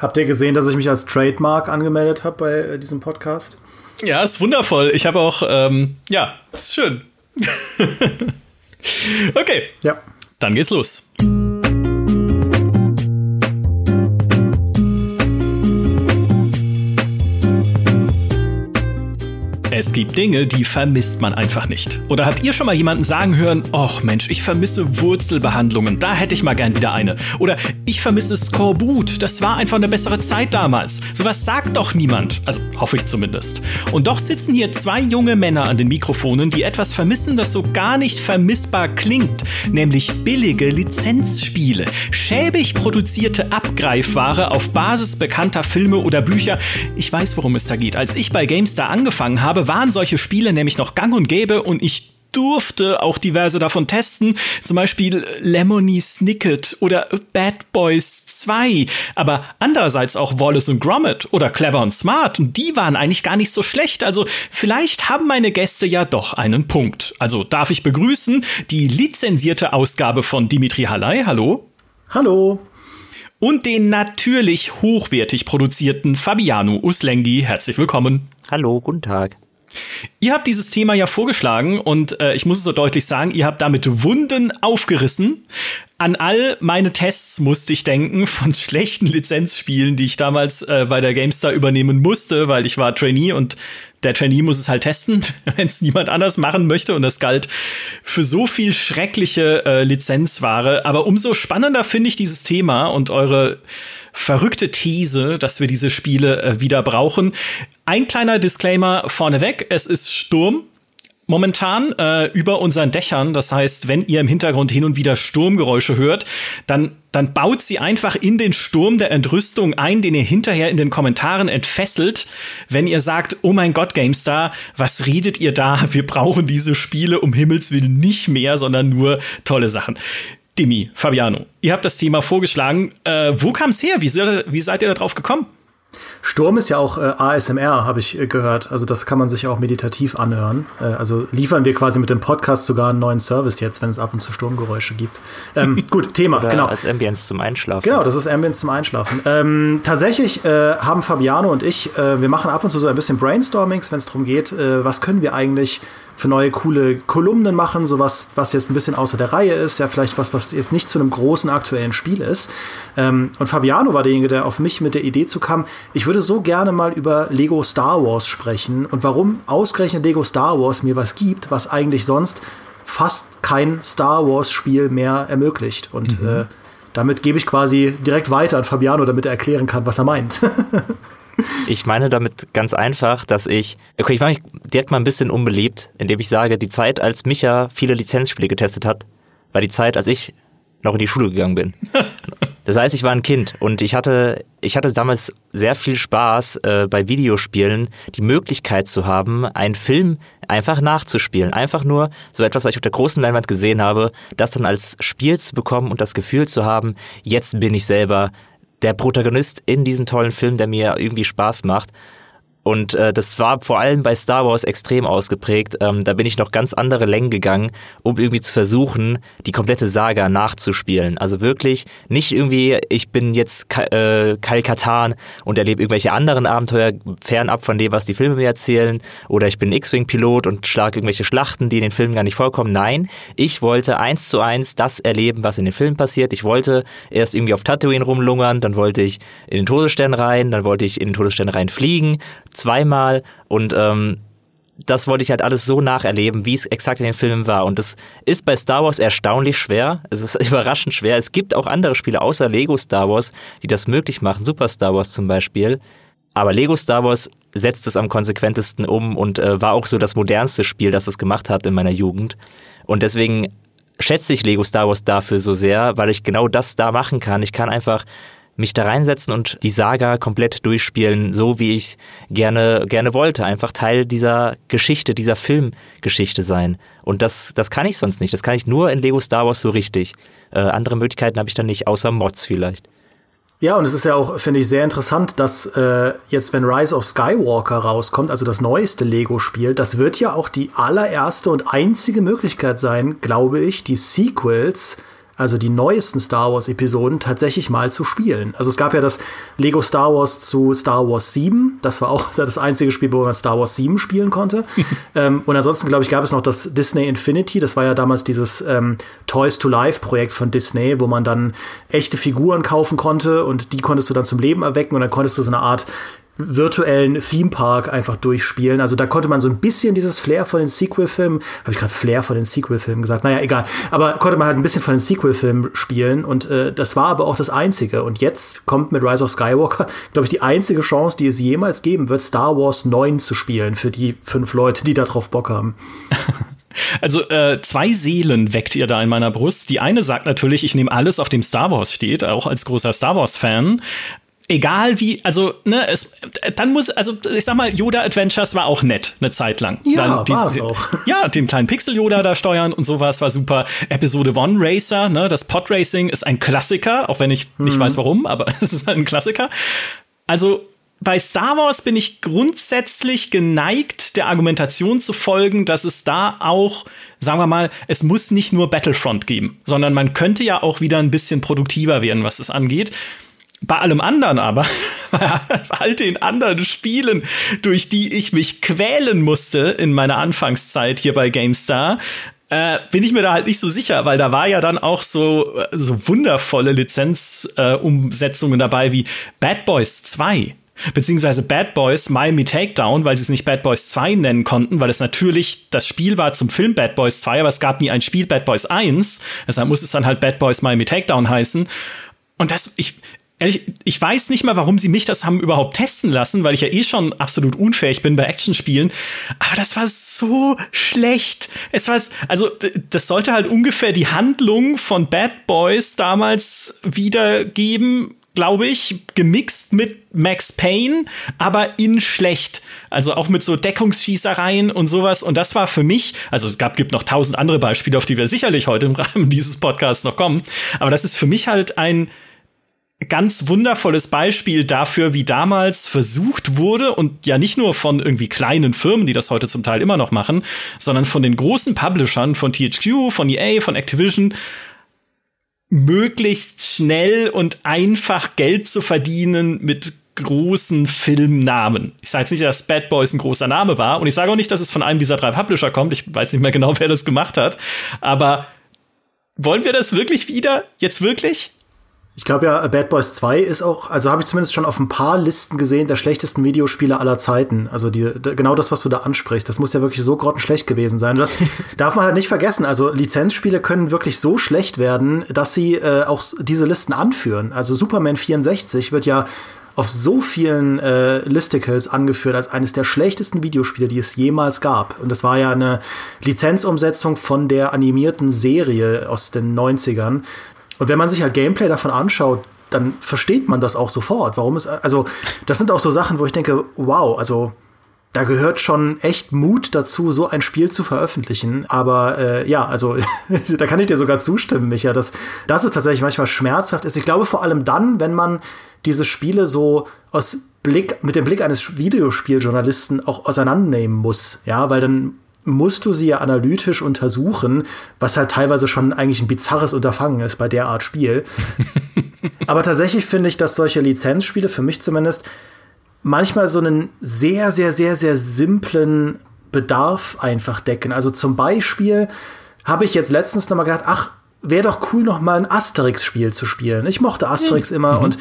Habt ihr gesehen, dass ich mich als Trademark angemeldet habe bei äh, diesem Podcast? Ja, ist wundervoll. Ich habe auch, ähm, ja, ist schön. okay. Ja. Dann geht's los. Es gibt Dinge, die vermisst man einfach nicht. Oder habt ihr schon mal jemanden sagen hören, ach Mensch, ich vermisse Wurzelbehandlungen, da hätte ich mal gern wieder eine. Oder ich vermisse Skorbut, das war einfach eine bessere Zeit damals. Sowas sagt doch niemand. Also hoffe ich zumindest. Und doch sitzen hier zwei junge Männer an den Mikrofonen, die etwas vermissen, das so gar nicht vermissbar klingt. Nämlich billige Lizenzspiele. Schäbig produzierte Abgreifware auf Basis bekannter Filme oder Bücher. Ich weiß, worum es da geht. Als ich bei GameStar angefangen habe, waren solche Spiele nämlich noch gang und gäbe und ich durfte auch diverse davon testen, zum Beispiel Lemony Snicket oder Bad Boys 2, aber andererseits auch Wallace und Gromit oder Clever und Smart und die waren eigentlich gar nicht so schlecht, also vielleicht haben meine Gäste ja doch einen Punkt. Also darf ich begrüßen die lizenzierte Ausgabe von Dimitri Halley, hallo? Hallo. Und den natürlich hochwertig produzierten Fabiano Uslengi, herzlich willkommen. Hallo, guten Tag. Ihr habt dieses Thema ja vorgeschlagen und äh, ich muss es so deutlich sagen, ihr habt damit Wunden aufgerissen. An all meine Tests musste ich denken von schlechten Lizenzspielen, die ich damals äh, bei der GameStar übernehmen musste, weil ich war Trainee und der Trainee muss es halt testen, wenn es niemand anders machen möchte. Und das galt für so viel schreckliche äh, Lizenzware. Aber umso spannender finde ich dieses Thema und eure verrückte These, dass wir diese Spiele äh, wieder brauchen. Ein kleiner Disclaimer vorneweg: Es ist Sturm momentan äh, über unseren Dächern. Das heißt, wenn ihr im Hintergrund hin und wieder Sturmgeräusche hört, dann, dann baut sie einfach in den Sturm der Entrüstung ein, den ihr hinterher in den Kommentaren entfesselt, wenn ihr sagt, oh mein Gott, GameStar, was redet ihr da? Wir brauchen diese Spiele um Himmels Willen nicht mehr, sondern nur tolle Sachen. Dimi, Fabiano, ihr habt das Thema vorgeschlagen. Äh, wo kam es her? Wie, wie seid ihr da drauf gekommen? Sturm ist ja auch äh, ASMR, habe ich äh, gehört. Also das kann man sich auch meditativ anhören. Äh, also liefern wir quasi mit dem Podcast sogar einen neuen Service jetzt, wenn es ab und zu Sturmgeräusche gibt. Ähm, gut, Thema, Oder genau. Als Ambience zum Einschlafen. Genau, das ist Ambience zum Einschlafen. Ähm, tatsächlich äh, haben Fabiano und ich, äh, wir machen ab und zu so ein bisschen Brainstormings, wenn es darum geht, äh, was können wir eigentlich für neue coole Kolumnen machen, sowas, was jetzt ein bisschen außer der Reihe ist, ja, vielleicht was, was jetzt nicht zu einem großen aktuellen Spiel ist. Ähm, und Fabiano war derjenige, der auf mich mit der Idee zu kam, ich würde so gerne mal über Lego Star Wars sprechen und warum ausgerechnet Lego Star Wars mir was gibt, was eigentlich sonst fast kein Star Wars Spiel mehr ermöglicht. Und mhm. äh, damit gebe ich quasi direkt weiter an Fabiano, damit er erklären kann, was er meint. Ich meine damit ganz einfach, dass ich, okay, ich mache mich direkt mal ein bisschen unbeliebt, indem ich sage, die Zeit, als Micha viele Lizenzspiele getestet hat, war die Zeit, als ich noch in die Schule gegangen bin. Das heißt, ich war ein Kind und ich hatte, ich hatte damals sehr viel Spaß äh, bei Videospielen, die Möglichkeit zu haben, einen Film einfach nachzuspielen. Einfach nur so etwas, was ich auf der großen Leinwand gesehen habe, das dann als Spiel zu bekommen und das Gefühl zu haben, jetzt bin ich selber der Protagonist in diesem tollen Film, der mir irgendwie Spaß macht. Und äh, das war vor allem bei Star Wars extrem ausgeprägt. Ähm, da bin ich noch ganz andere Längen gegangen, um irgendwie zu versuchen, die komplette Saga nachzuspielen. Also wirklich nicht irgendwie, ich bin jetzt Ka äh, Kal Katan und erlebe irgendwelche anderen Abenteuer fernab von dem, was die Filme mir erzählen. Oder ich bin X-Wing-Pilot und schlage irgendwelche Schlachten, die in den Filmen gar nicht vorkommen. Nein, ich wollte eins zu eins das erleben, was in den Filmen passiert. Ich wollte erst irgendwie auf Tatooine rumlungern, dann wollte ich in den Todesstern rein, dann wollte ich in den Todesstern rein fliegen zweimal und ähm, das wollte ich halt alles so nacherleben, wie es exakt in den Filmen war. Und das ist bei Star Wars erstaunlich schwer. Es ist überraschend schwer. Es gibt auch andere Spiele außer Lego Star Wars, die das möglich machen. Super Star Wars zum Beispiel. Aber Lego Star Wars setzt es am konsequentesten um und äh, war auch so das modernste Spiel, das es gemacht hat in meiner Jugend. Und deswegen schätze ich Lego Star Wars dafür so sehr, weil ich genau das da machen kann. Ich kann einfach mich da reinsetzen und die Saga komplett durchspielen, so wie ich gerne, gerne wollte. Einfach Teil dieser Geschichte, dieser Filmgeschichte sein. Und das, das kann ich sonst nicht. Das kann ich nur in Lego Star Wars so richtig. Äh, andere Möglichkeiten habe ich dann nicht, außer Mods vielleicht. Ja, und es ist ja auch, finde ich, sehr interessant, dass äh, jetzt, wenn Rise of Skywalker rauskommt, also das neueste Lego-Spiel, das wird ja auch die allererste und einzige Möglichkeit sein, glaube ich, die Sequels also die neuesten Star Wars Episoden, tatsächlich mal zu spielen. Also es gab ja das Lego Star Wars zu Star Wars 7. Das war auch das einzige Spiel, wo man Star Wars 7 spielen konnte. ähm, und ansonsten, glaube ich, gab es noch das Disney Infinity. Das war ja damals dieses ähm, Toys to Life Projekt von Disney, wo man dann echte Figuren kaufen konnte und die konntest du dann zum Leben erwecken und dann konntest du so eine Art virtuellen Theme Park einfach durchspielen. Also da konnte man so ein bisschen dieses Flair von den Sequel-Filmen, habe ich gerade Flair von den Sequel-Filmen gesagt, naja, egal, aber konnte man halt ein bisschen von den Sequel-Filmen spielen und äh, das war aber auch das Einzige. Und jetzt kommt mit Rise of Skywalker, glaube ich, die einzige Chance, die es jemals geben wird, Star Wars 9 zu spielen für die fünf Leute, die da drauf Bock haben. Also äh, zwei Seelen weckt ihr da in meiner Brust. Die eine sagt natürlich, ich nehme alles, auf dem Star Wars steht, auch als großer Star Wars-Fan egal wie, also, ne, es, dann muss, also, ich sag mal, Yoda Adventures war auch nett, eine Zeit lang. Ja, war es auch. Ja, den kleinen Pixel-Yoda da steuern und sowas war super. Episode One Racer, ne, das Pod Racing ist ein Klassiker, auch wenn ich mhm. nicht weiß warum, aber es ist ein Klassiker. Also, bei Star Wars bin ich grundsätzlich geneigt, der Argumentation zu folgen, dass es da auch, sagen wir mal, es muss nicht nur Battlefront geben, sondern man könnte ja auch wieder ein bisschen produktiver werden, was es angeht. Bei allem anderen aber, bei all den anderen Spielen, durch die ich mich quälen musste in meiner Anfangszeit hier bei GameStar, äh, bin ich mir da halt nicht so sicher, weil da war ja dann auch so, äh, so wundervolle Lizenzumsetzungen äh, dabei wie Bad Boys 2 beziehungsweise Bad Boys Miami Takedown, weil sie es nicht Bad Boys 2 nennen konnten, weil es natürlich das Spiel war zum Film Bad Boys 2, aber es gab nie ein Spiel Bad Boys 1, deshalb muss es dann halt Bad Boys Miami Takedown heißen. Und das, ich, Ehrlich, ich weiß nicht mal, warum sie mich das haben überhaupt testen lassen, weil ich ja eh schon absolut unfähig bin bei Actionspielen. Aber das war so schlecht. Es war, also, das sollte halt ungefähr die Handlung von Bad Boys damals wiedergeben, glaube ich, gemixt mit Max Payne, aber in schlecht. Also auch mit so Deckungsschießereien und sowas. Und das war für mich, also gab, gibt noch tausend andere Beispiele, auf die wir sicherlich heute im Rahmen dieses Podcasts noch kommen. Aber das ist für mich halt ein, ganz wundervolles Beispiel dafür, wie damals versucht wurde und ja nicht nur von irgendwie kleinen Firmen, die das heute zum Teil immer noch machen, sondern von den großen Publishern von THQ, von EA, von Activision, möglichst schnell und einfach Geld zu verdienen mit großen Filmnamen. Ich sage jetzt nicht, dass Bad Boys ein großer Name war und ich sage auch nicht, dass es von einem dieser drei Publisher kommt. Ich weiß nicht mehr genau, wer das gemacht hat, aber wollen wir das wirklich wieder? Jetzt wirklich? Ich glaube ja, Bad Boys 2 ist auch, also habe ich zumindest schon auf ein paar Listen gesehen, der schlechtesten Videospiele aller Zeiten. Also die, genau das, was du da ansprichst, das muss ja wirklich so grottenschlecht gewesen sein. Das darf man halt nicht vergessen. Also Lizenzspiele können wirklich so schlecht werden, dass sie äh, auch diese Listen anführen. Also Superman 64 wird ja auf so vielen äh, Listicles angeführt als eines der schlechtesten Videospiele, die es jemals gab. Und das war ja eine Lizenzumsetzung von der animierten Serie aus den 90ern. Und wenn man sich halt Gameplay davon anschaut, dann versteht man das auch sofort. Warum es, also, das sind auch so Sachen, wo ich denke, wow, also, da gehört schon echt Mut dazu, so ein Spiel zu veröffentlichen. Aber äh, ja, also da kann ich dir sogar zustimmen, Micha, dass das ist tatsächlich manchmal schmerzhaft ist. Ich glaube vor allem dann, wenn man diese Spiele so aus Blick, mit dem Blick eines Videospieljournalisten auch auseinandernehmen muss. Ja, weil dann musst du sie ja analytisch untersuchen, was halt teilweise schon eigentlich ein bizarres Unterfangen ist bei der Art Spiel. Aber tatsächlich finde ich, dass solche Lizenzspiele, für mich zumindest, manchmal so einen sehr, sehr, sehr, sehr simplen Bedarf einfach decken. Also zum Beispiel habe ich jetzt letztens noch mal gedacht, ach, wäre doch cool, noch mal ein Asterix-Spiel zu spielen. Ich mochte Asterix mhm. immer und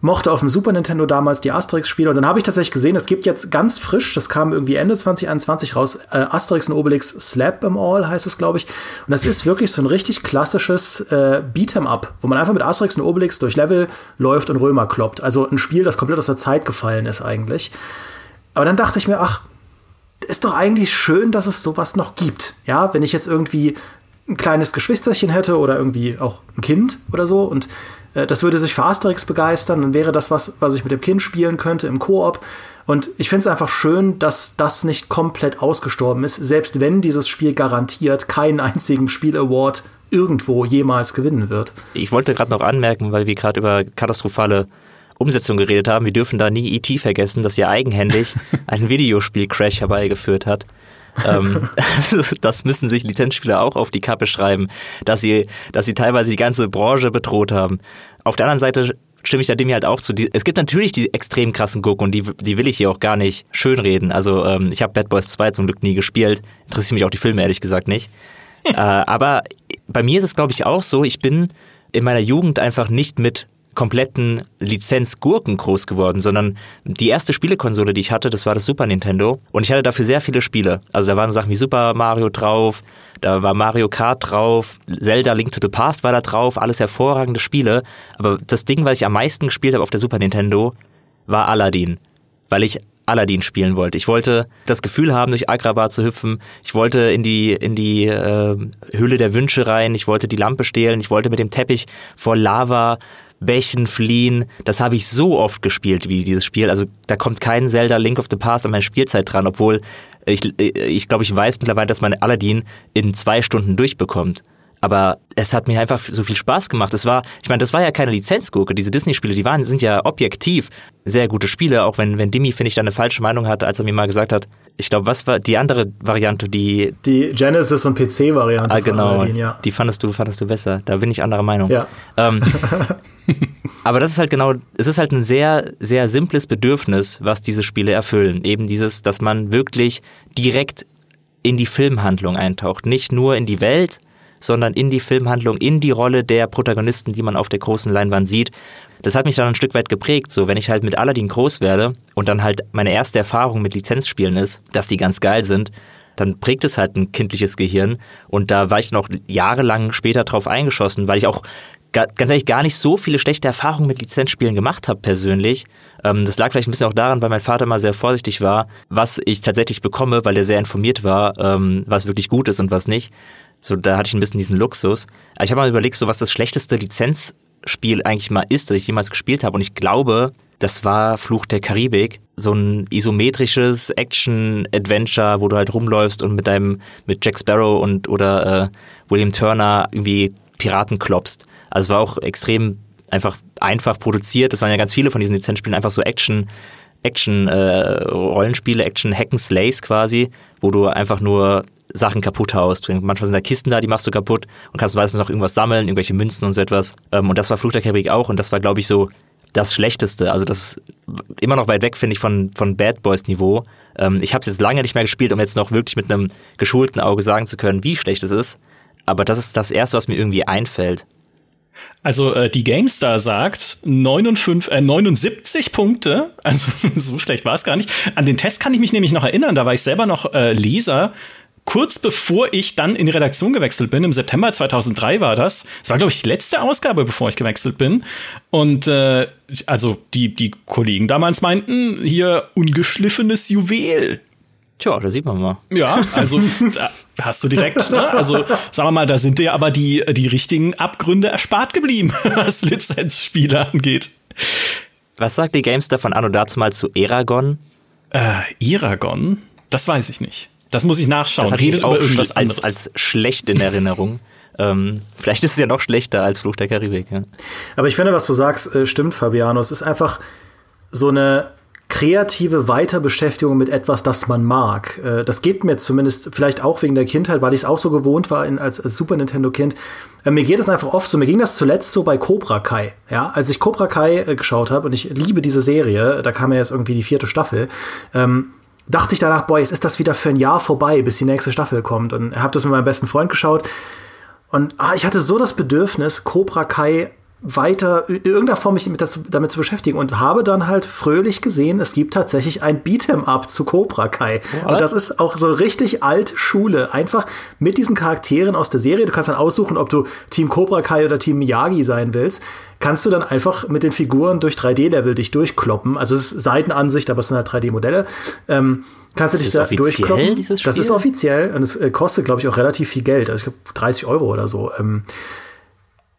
mochte auf dem Super Nintendo damals die Asterix-Spiele und dann habe ich tatsächlich gesehen, es gibt jetzt ganz frisch, das kam irgendwie Ende 2021 raus, äh, Asterix und Obelix Slap em All heißt es, glaube ich. Und das ist wirklich so ein richtig klassisches äh, Beat'em Up, wo man einfach mit Asterix und Obelix durch Level läuft und Römer kloppt. Also ein Spiel, das komplett aus der Zeit gefallen ist eigentlich. Aber dann dachte ich mir, ach, ist doch eigentlich schön, dass es sowas noch gibt. Ja, wenn ich jetzt irgendwie ein kleines Geschwisterchen hätte oder irgendwie auch ein Kind oder so und das würde sich für Asterix begeistern, dann wäre das was, was ich mit dem Kind spielen könnte im Koop. Und ich finde es einfach schön, dass das nicht komplett ausgestorben ist, selbst wenn dieses Spiel garantiert keinen einzigen Spiel-Award irgendwo jemals gewinnen wird. Ich wollte gerade noch anmerken, weil wir gerade über katastrophale Umsetzung geredet haben, wir dürfen da nie E.T. vergessen, dass ja eigenhändig ein Videospiel-Crash herbeigeführt hat. Ähm, das müssen sich Lizenzspieler auch auf die Kappe schreiben, dass sie, dass sie teilweise die ganze Branche bedroht haben. Auf der anderen Seite stimme ich da dem hier halt auch zu. es gibt natürlich die extrem krassen Gurken und die, die will ich hier auch gar nicht schönreden. Also ähm, ich habe Bad Boys 2 zum Glück nie gespielt. Interessiert mich auch die Filme ehrlich gesagt nicht. äh, aber bei mir ist es, glaube ich, auch so, ich bin in meiner Jugend einfach nicht mit kompletten Lizenzgurken groß geworden, sondern die erste Spielekonsole, die ich hatte, das war das Super Nintendo und ich hatte dafür sehr viele Spiele. Also da waren Sachen wie Super Mario drauf, da war Mario Kart drauf, Zelda Link to the Past war da drauf, alles hervorragende Spiele, aber das Ding, was ich am meisten gespielt habe auf der Super Nintendo, war Aladdin, weil ich Aladdin spielen wollte. Ich wollte das Gefühl haben, durch Agrabah zu hüpfen. Ich wollte in die, in die äh, Höhle der Wünsche rein. Ich wollte die Lampe stehlen. Ich wollte mit dem Teppich vor Lava Bächen fliehen. Das habe ich so oft gespielt wie dieses Spiel. Also da kommt kein Zelda Link of the Past an meine Spielzeit dran, obwohl ich, ich glaube, ich weiß mittlerweile, dass man Aladdin in zwei Stunden durchbekommt. Aber es hat mir einfach so viel Spaß gemacht. Es war, ich meine, das war ja keine Lizenzgurke. Diese Disney-Spiele, die waren, sind ja objektiv sehr gute Spiele, auch wenn, wenn Dimi, finde ich, da eine falsche Meinung hatte, als er mir mal gesagt hat, ich glaube, was war die andere Variante, die. Die Genesis und PC-Variante. Ah, genau. Aladdin, ja. Die fandest du, fandest du besser. Da bin ich anderer Meinung. Ja. Ähm, aber das ist halt genau, es ist halt ein sehr, sehr simples Bedürfnis, was diese Spiele erfüllen. Eben dieses, dass man wirklich direkt in die Filmhandlung eintaucht. Nicht nur in die Welt, sondern in die Filmhandlung, in die Rolle der Protagonisten, die man auf der großen Leinwand sieht. Das hat mich dann ein Stück weit geprägt. So, wenn ich halt mit Aladdin groß werde und dann halt meine erste Erfahrung mit Lizenzspielen ist, dass die ganz geil sind, dann prägt es halt ein kindliches Gehirn. Und da war ich noch jahrelang später drauf eingeschossen, weil ich auch ganz ehrlich gar nicht so viele schlechte Erfahrungen mit Lizenzspielen gemacht habe persönlich. Ähm, das lag vielleicht ein bisschen auch daran, weil mein Vater mal sehr vorsichtig war, was ich tatsächlich bekomme, weil er sehr informiert war, ähm, was wirklich gut ist und was nicht. So, da hatte ich ein bisschen diesen Luxus. Aber ich habe mal überlegt, so was das schlechteste Lizenzspiel eigentlich mal ist, das ich jemals gespielt habe. Und ich glaube, das war Fluch der Karibik. So ein isometrisches Action-Adventure, wo du halt rumläufst und mit deinem, mit Jack Sparrow und oder äh, William Turner irgendwie Piraten klopst. Also es war auch extrem einfach einfach produziert. Das waren ja ganz viele von diesen Lizenzspielen, einfach so Action, Action-Rollenspiele, äh, Action-Hack-and-Slays quasi, wo du einfach nur Sachen kaputt haust. Manchmal sind da Kisten da, die machst du kaputt und kannst meistens noch irgendwas sammeln, irgendwelche Münzen und so etwas. Ähm, und das war Fluch der Karibik auch und das war, glaube ich, so das Schlechteste. Also das ist immer noch weit weg, finde ich, von, von Bad Boys Niveau. Ähm, ich habe es jetzt lange nicht mehr gespielt, um jetzt noch wirklich mit einem geschulten Auge sagen zu können, wie schlecht es ist. Aber das ist das Erste, was mir irgendwie einfällt. Also äh, die GameStar sagt 59, äh, 79 Punkte, also so schlecht war es gar nicht. An den Test kann ich mich nämlich noch erinnern, da war ich selber noch äh, Leser kurz bevor ich dann in die Redaktion gewechselt bin, im September 2003 war das. Es war, glaube ich, die letzte Ausgabe, bevor ich gewechselt bin. Und äh, also die, die Kollegen damals meinten, hier ungeschliffenes Juwel. Tja, da sieht man mal. Ja, also da hast du direkt, ne? also sagen wir mal, da sind dir aber die, die richtigen Abgründe erspart geblieben, was Lizenzspiele angeht. Was sagt die Gamester von Anno dazu mal zu Eragon? Äh, Eragon? Das weiß ich nicht. Das muss ich nachschauen. Das Redet auch irgendwas als, als schlecht in Erinnerung. ähm, vielleicht ist es ja noch schlechter als Fluch der Karibik. Ja. Aber ich finde, was du sagst, äh, stimmt, Fabiano. Es ist einfach so eine kreative Weiterbeschäftigung mit etwas, das man mag. Äh, das geht mir zumindest vielleicht auch wegen der Kindheit, weil ich es auch so gewohnt war in, als, als Super Nintendo-Kind. Äh, mir geht es einfach oft so. Mir ging das zuletzt so bei Cobra Kai. Ja, als ich Cobra Kai geschaut habe und ich liebe diese Serie, da kam ja jetzt irgendwie die vierte Staffel. Ähm, dachte ich danach, boah, jetzt ist das wieder für ein Jahr vorbei, bis die nächste Staffel kommt. Und habe das mit meinem besten Freund geschaut. Und ah, ich hatte so das Bedürfnis, Cobra Kai weiter in irgendeiner Form mich damit, das, damit zu beschäftigen und habe dann halt fröhlich gesehen, es gibt tatsächlich ein Beat'em Up zu Cobra Kai. What? Und das ist auch so richtig alte Schule. Einfach mit diesen Charakteren aus der Serie. Du kannst dann aussuchen, ob du Team Cobra Kai oder Team Miyagi sein willst. Kannst du dann einfach mit den Figuren durch 3D-Level dich durchkloppen. Also es ist Seitenansicht, aber es sind halt 3D-Modelle. Ähm, kannst du dich da durchkloppen. Das ist offiziell und es äh, kostet, glaube ich, auch relativ viel Geld. Also ich glaube 30 Euro oder so. Ähm,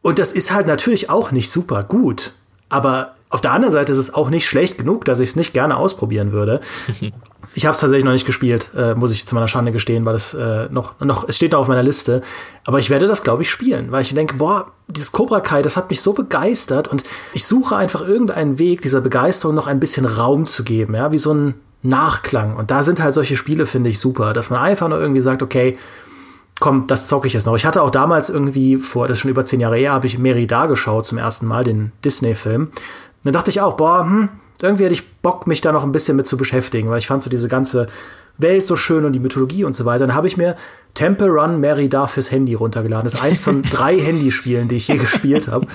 und das ist halt natürlich auch nicht super gut. Aber auf der anderen Seite ist es auch nicht schlecht genug, dass ich es nicht gerne ausprobieren würde. ich habe es tatsächlich noch nicht gespielt, äh, muss ich zu meiner Schande gestehen, weil es äh, noch, noch, es steht noch auf meiner Liste. Aber ich werde das, glaube ich, spielen, weil ich denke, boah, dieses Cobra Kai, das hat mich so begeistert und ich suche einfach irgendeinen Weg, dieser Begeisterung noch ein bisschen Raum zu geben, ja, wie so ein Nachklang. Und da sind halt solche Spiele, finde ich, super, dass man einfach nur irgendwie sagt, okay, komm, das zocke ich jetzt noch. Ich hatte auch damals irgendwie vor, das ist schon über zehn Jahre her, habe ich Merida geschaut zum ersten Mal, den Disney-Film. Dann dachte ich auch, boah, hm, irgendwie hätte ich Bock, mich da noch ein bisschen mit zu beschäftigen, weil ich fand so diese ganze Welt so schön und die Mythologie und so weiter. Dann habe ich mir Temple Run Merida fürs Handy runtergeladen. Das ist eins von drei Handyspielen, die ich je gespielt habe.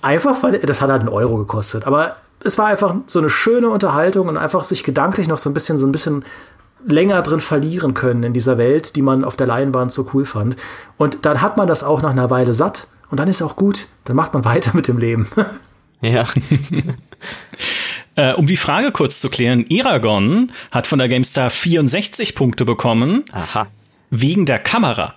Einfach, weil das hat halt einen Euro gekostet. Aber es war einfach so eine schöne Unterhaltung und einfach sich gedanklich noch so ein bisschen, so ein bisschen länger drin verlieren können in dieser Welt, die man auf der Leinwand so cool fand. Und dann hat man das auch nach einer Weile satt und dann ist auch gut. Dann macht man weiter mit dem Leben. Ja. äh, um die Frage kurz zu klären, Eragon hat von der GameStar 64 Punkte bekommen. Aha. Wegen der Kamera.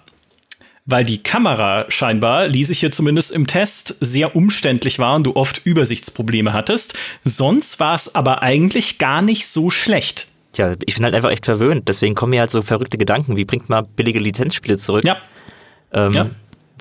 Weil die Kamera scheinbar, ließ ich hier zumindest im Test, sehr umständlich war und du oft Übersichtsprobleme hattest. Sonst war es aber eigentlich gar nicht so schlecht. Tja, ich bin halt einfach echt verwöhnt. Deswegen kommen mir halt so verrückte Gedanken. Wie bringt man billige Lizenzspiele zurück? Ja. Ähm, ja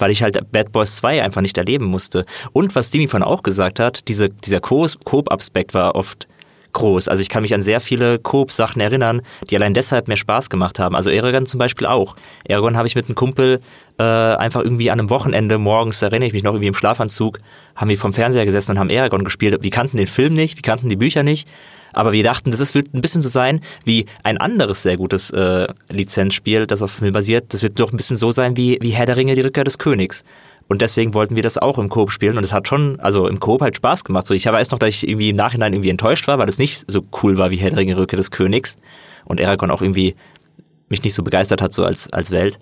weil ich halt Bad Boys 2 einfach nicht erleben musste. Und was Demi von auch gesagt hat, diese, dieser Coop-Aspekt war oft groß. Also ich kann mich an sehr viele Coop-Sachen erinnern, die allein deshalb mehr Spaß gemacht haben. Also Eragon zum Beispiel auch. Eragon habe ich mit einem Kumpel äh, einfach irgendwie an einem Wochenende morgens, erinnere ich mich noch irgendwie im Schlafanzug, haben wir vom Fernseher gesessen und haben Eragon gespielt. Wir kannten den Film nicht, wir kannten die Bücher nicht. Aber wir dachten, das wird ein bisschen so sein wie ein anderes sehr gutes äh, Lizenzspiel, das auf Film basiert. Das wird doch ein bisschen so sein wie, wie Herr der Ringe, die Rückkehr des Königs. Und deswegen wollten wir das auch im Coop spielen und es hat schon, also im Coop halt Spaß gemacht. So, ich weiß noch, dass ich irgendwie im Nachhinein irgendwie enttäuscht war, weil es nicht so cool war wie Herr der Ringe, Rückkehr des Königs. Und Eragon auch irgendwie mich nicht so begeistert hat, so als, als Welt.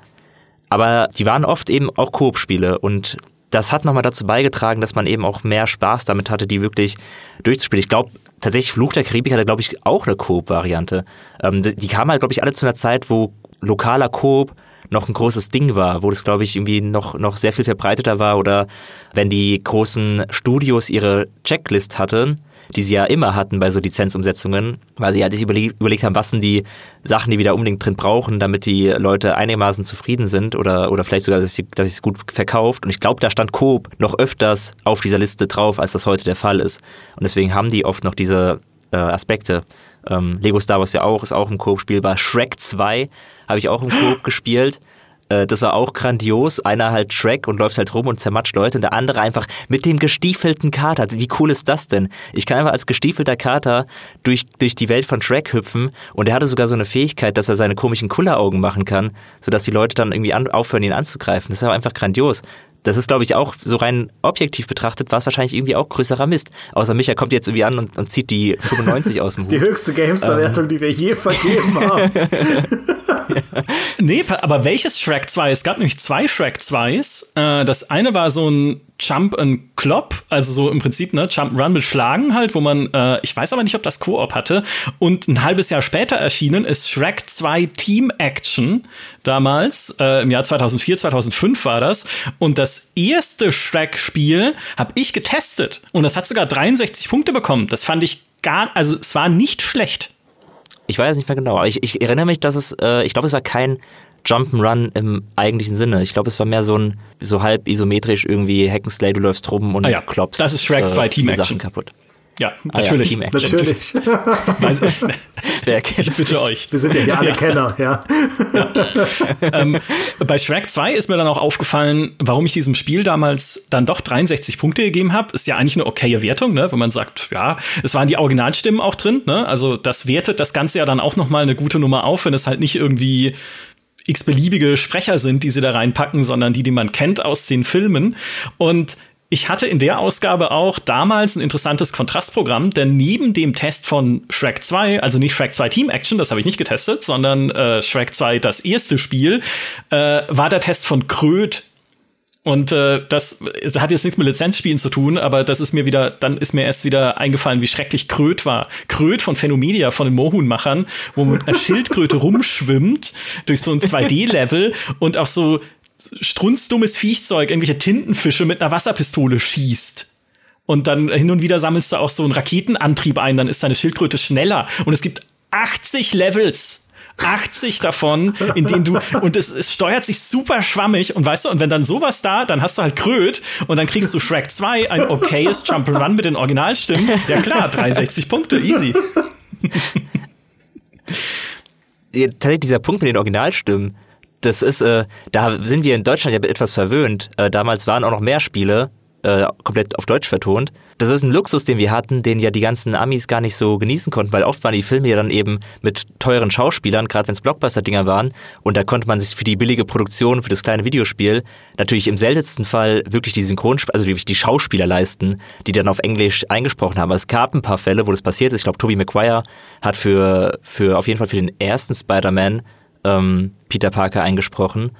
Aber die waren oft eben auch Coop-Spiele und das hat nochmal dazu beigetragen, dass man eben auch mehr Spaß damit hatte, die wirklich durchzuspielen. Ich glaube, tatsächlich Fluch der Karibik hatte, glaube ich, auch eine Coop-Variante. Ähm, die kamen halt, glaube ich, alle zu einer Zeit, wo lokaler Coop noch ein großes Ding war, wo das, glaube ich, irgendwie noch, noch sehr viel verbreiteter war oder wenn die großen Studios ihre Checklist hatten, die sie ja immer hatten bei so Lizenzumsetzungen, weil sie halt sich überleg überlegt haben, was sind die Sachen, die wir da unbedingt drin brauchen, damit die Leute einigermaßen zufrieden sind oder, oder vielleicht sogar, dass sie dass es gut verkauft. Und ich glaube, da stand Coop noch öfters auf dieser Liste drauf, als das heute der Fall ist. Und deswegen haben die oft noch diese äh, Aspekte. Ähm, Lego Star Wars ja auch, ist auch im Coop spielbar. Shrek 2 habe ich auch im Coop gespielt. Äh, das war auch grandios. Einer halt Shrek und läuft halt rum und zermatscht Leute und der andere einfach mit dem gestiefelten Kater. Wie cool ist das denn? Ich kann einfach als gestiefelter Kater durch, durch die Welt von Shrek hüpfen und er hatte sogar so eine Fähigkeit, dass er seine komischen Kulleraugen machen kann, sodass die Leute dann irgendwie an, aufhören, ihn anzugreifen. Das ist aber einfach grandios. Das ist, glaube ich, auch so rein objektiv betrachtet, war es wahrscheinlich irgendwie auch größerer Mist. Außer Micha kommt jetzt irgendwie an und, und zieht die 95 aus dem Hut. Das ist die höchste GameStar-Wertung, ähm. die wir je vergeben haben. ja. Nee, aber welches Shrek 2? Es gab nämlich zwei Shrek 2s. Äh, das eine war so ein Jump and Clop, also so im Prinzip, ne, Jump Run mit Schlagen halt, wo man, äh, ich weiß aber nicht, ob das Koop hatte. Und ein halbes Jahr später erschienen ist Shrek 2 Team Action damals, äh, im Jahr 2004, 2005 war das. Und das erste Shrek-Spiel habe ich getestet. Und das hat sogar 63 Punkte bekommen. Das fand ich gar, also es war nicht schlecht. Ich weiß nicht mehr genau, aber ich, ich erinnere mich, dass es, äh, ich glaube, es war kein Jump'n'Run im eigentlichen Sinne. Ich glaube, es war mehr so ein so halb isometrisch irgendwie Hackenslay, du läufst rum und ah ja, klopfst. Das ist Shrek äh, 2 Team Action. Sachen kaputt. Ja, natürlich. Ah, ja, natürlich. Wer kennt ich bitte euch. Wir sind ja hier alle ja. Kenner, ja. ja. ähm, bei Shrek 2 ist mir dann auch aufgefallen, warum ich diesem Spiel damals dann doch 63 Punkte gegeben habe. Ist ja eigentlich eine okaye Wertung, ne? wenn man sagt, ja, es waren die Originalstimmen auch drin. Ne? Also das wertet das Ganze ja dann auch noch mal eine gute Nummer auf, wenn es halt nicht irgendwie x-beliebige Sprecher sind, die sie da reinpacken, sondern die, die man kennt aus den Filmen. Und ich hatte in der Ausgabe auch damals ein interessantes Kontrastprogramm, denn neben dem Test von Shrek 2, also nicht Shrek 2 Team Action, das habe ich nicht getestet, sondern äh, Shrek 2 das erste Spiel, äh, war der Test von Kröt und äh, das, das hat jetzt nichts mit Lizenzspielen zu tun, aber das ist mir wieder, dann ist mir erst wieder eingefallen, wie schrecklich Kröt war. Kröt von Phenomedia, von den Mohun-Machern, wo man mit einer Schildkröte rumschwimmt durch so ein 2D-Level und auf so strunzdummes Viechzeug, irgendwelche Tintenfische mit einer Wasserpistole schießt. Und dann hin und wieder sammelst du auch so einen Raketenantrieb ein, dann ist deine Schildkröte schneller. Und es gibt 80 Levels 80 davon, in denen du, und es, es steuert sich super schwammig und weißt du, und wenn dann sowas da, dann hast du halt Kröt und dann kriegst du Shrek 2, ein okayes Jump'n'Run mit den Originalstimmen. Ja klar, 63 Punkte, easy. tatsächlich dieser Punkt mit den Originalstimmen, das ist, äh, da sind wir in Deutschland ja etwas verwöhnt. Äh, damals waren auch noch mehr Spiele äh, komplett auf Deutsch vertont. Das ist ein Luxus, den wir hatten, den ja die ganzen Amis gar nicht so genießen konnten, weil oft waren die Filme ja dann eben mit teuren Schauspielern, gerade wenn es Blockbuster-Dinger waren. Und da konnte man sich für die billige Produktion, für das kleine Videospiel natürlich im seltensten Fall wirklich die Synchronsp also die, die Schauspieler leisten, die dann auf Englisch eingesprochen haben. Aber es gab ein paar Fälle, wo das passiert ist. Ich glaube, Tobey Maguire hat für, für auf jeden Fall für den ersten Spider-Man ähm, Peter Parker eingesprochen.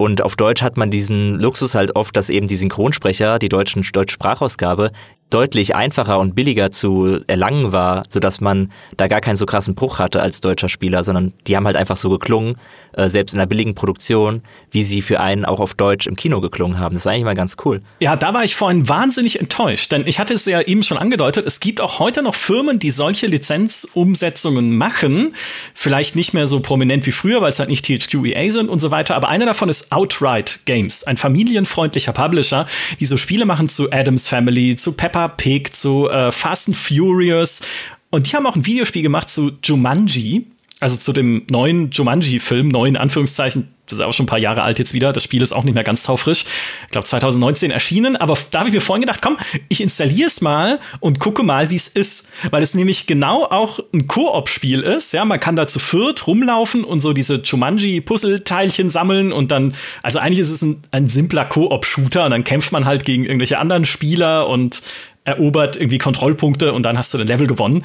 Und auf Deutsch hat man diesen Luxus halt oft, dass eben die Synchronsprecher, die deutschen deutsche Sprachausgabe, deutlich einfacher und billiger zu erlangen war, sodass man da gar keinen so krassen Bruch hatte als deutscher Spieler, sondern die haben halt einfach so geklungen, äh, selbst in einer billigen Produktion, wie sie für einen auch auf Deutsch im Kino geklungen haben. Das war eigentlich mal ganz cool. Ja, da war ich vorhin wahnsinnig enttäuscht, denn ich hatte es ja eben schon angedeutet, es gibt auch heute noch Firmen, die solche Lizenzumsetzungen machen. Vielleicht nicht mehr so prominent wie früher, weil es halt nicht THQEA sind und so weiter, aber einer davon ist Outright Games, ein familienfreundlicher Publisher, die so Spiele machen zu Adams Family, zu Peppa Pig, zu äh, Fast and Furious. Und die haben auch ein Videospiel gemacht zu Jumanji also zu dem neuen Jumanji-Film, neuen Anführungszeichen, das ist auch schon ein paar Jahre alt jetzt wieder, das Spiel ist auch nicht mehr ganz taufrisch, ich glaube 2019 erschienen, aber da habe ich mir vorhin gedacht, komm, ich installiere es mal und gucke mal, wie es ist, weil es nämlich genau auch ein Koop-Spiel ist, ja, man kann da zu viert rumlaufen und so diese Jumanji-Puzzleteilchen sammeln und dann, also eigentlich ist es ein, ein simpler Koop-Shooter und dann kämpft man halt gegen irgendwelche anderen Spieler und erobert irgendwie Kontrollpunkte und dann hast du den Level gewonnen.